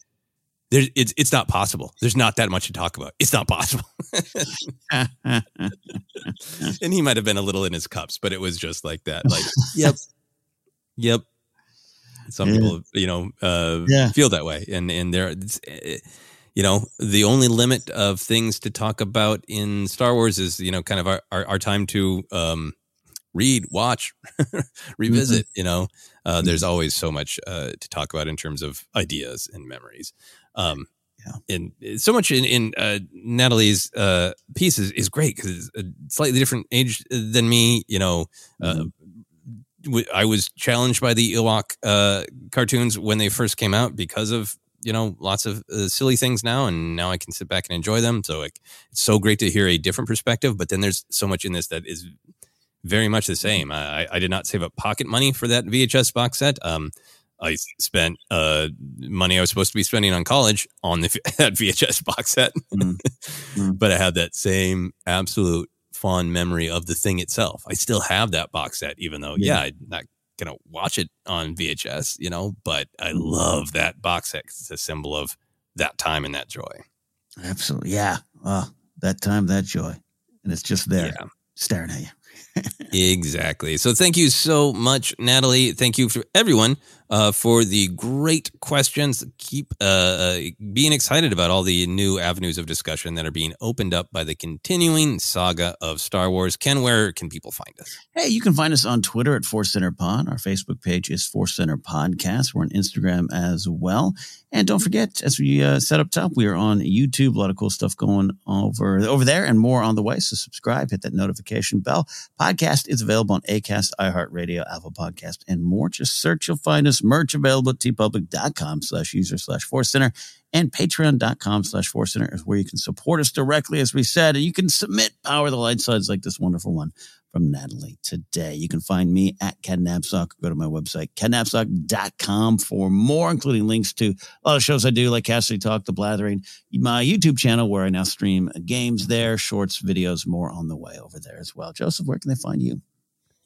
There, it's it's not possible. There's not that much to talk about. It's not possible. and he might have been a little in his cups, but it was just like that. Like, yep, yep. Some yeah. people, you know, uh, yeah. feel that way, and and there, eh, you know, the only limit of things to talk about in Star Wars is you know kind of our our, our time to um, read, watch, revisit. Mm-hmm. You know, uh, there's always so much uh, to talk about in terms of ideas and memories. Um, yeah. And so much in, in uh, Natalie's uh, piece is, is great because it's a slightly different age than me. You know, uh, mm-hmm. I was challenged by the Ewok uh, cartoons when they first came out because of you know lots of uh, silly things now, and now I can sit back and enjoy them. So like, it's so great to hear a different perspective. But then there's so much in this that is very much the same. I, I did not save up pocket money for that VHS box set. Um, I spent uh, money I was supposed to be spending on college on the that VHS box set, mm. Mm. but I have that same absolute fond memory of the thing itself. I still have that box set, even though yeah, yeah I'm not gonna watch it on VHS, you know. But I mm. love that box set. It's a symbol of that time and that joy. Absolutely, yeah. Oh, that time, that joy, and it's just there, yeah. staring at you exactly. So thank you so much, Natalie. Thank you for everyone uh, for the great questions. Keep uh, uh, being excited about all the new avenues of discussion that are being opened up by the continuing saga of Star Wars. Ken, where can people find us? Hey, you can find us on Twitter at Force Center Pod. Our Facebook page is Force Center Podcast. We're on Instagram as well. And don't forget, as we uh, set up top, we are on YouTube. A lot of cool stuff going over over there, and more on the way. So subscribe, hit that notification bell. Podcast is available on Acast, iHeartRadio, Apple Podcast, and more. Just search, you'll find us. Merch available at teepublic.com slash user slash force center and patreon.com slash force center is where you can support us directly, as we said, and you can submit power the light sides like this wonderful one from Natalie today. You can find me at Ken Napzok. Go to my website, kennapzok.com for more, including links to a lot of shows I do, like Cassidy Talk, The Blathering, my YouTube channel, where I now stream games there, shorts, videos, more on the way over there as well. Joseph, where can they find you?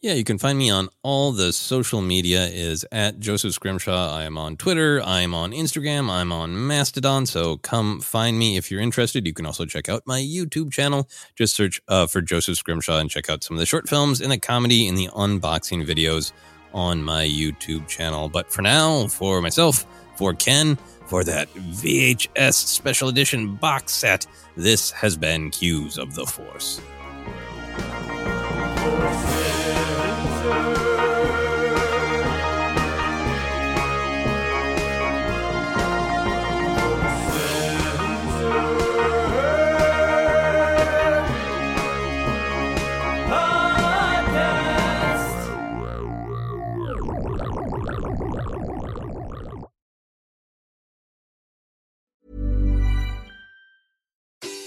Yeah, you can find me on all the social media is at Joseph Scrimshaw. I am on Twitter. I'm on Instagram. I'm on Mastodon. So come find me if you're interested. You can also check out my YouTube channel. Just search uh, for Joseph Scrimshaw and check out some of the short films and the comedy and the unboxing videos on my YouTube channel. But for now, for myself, for Ken, for that VHS special edition box set, this has been Cues of the Force.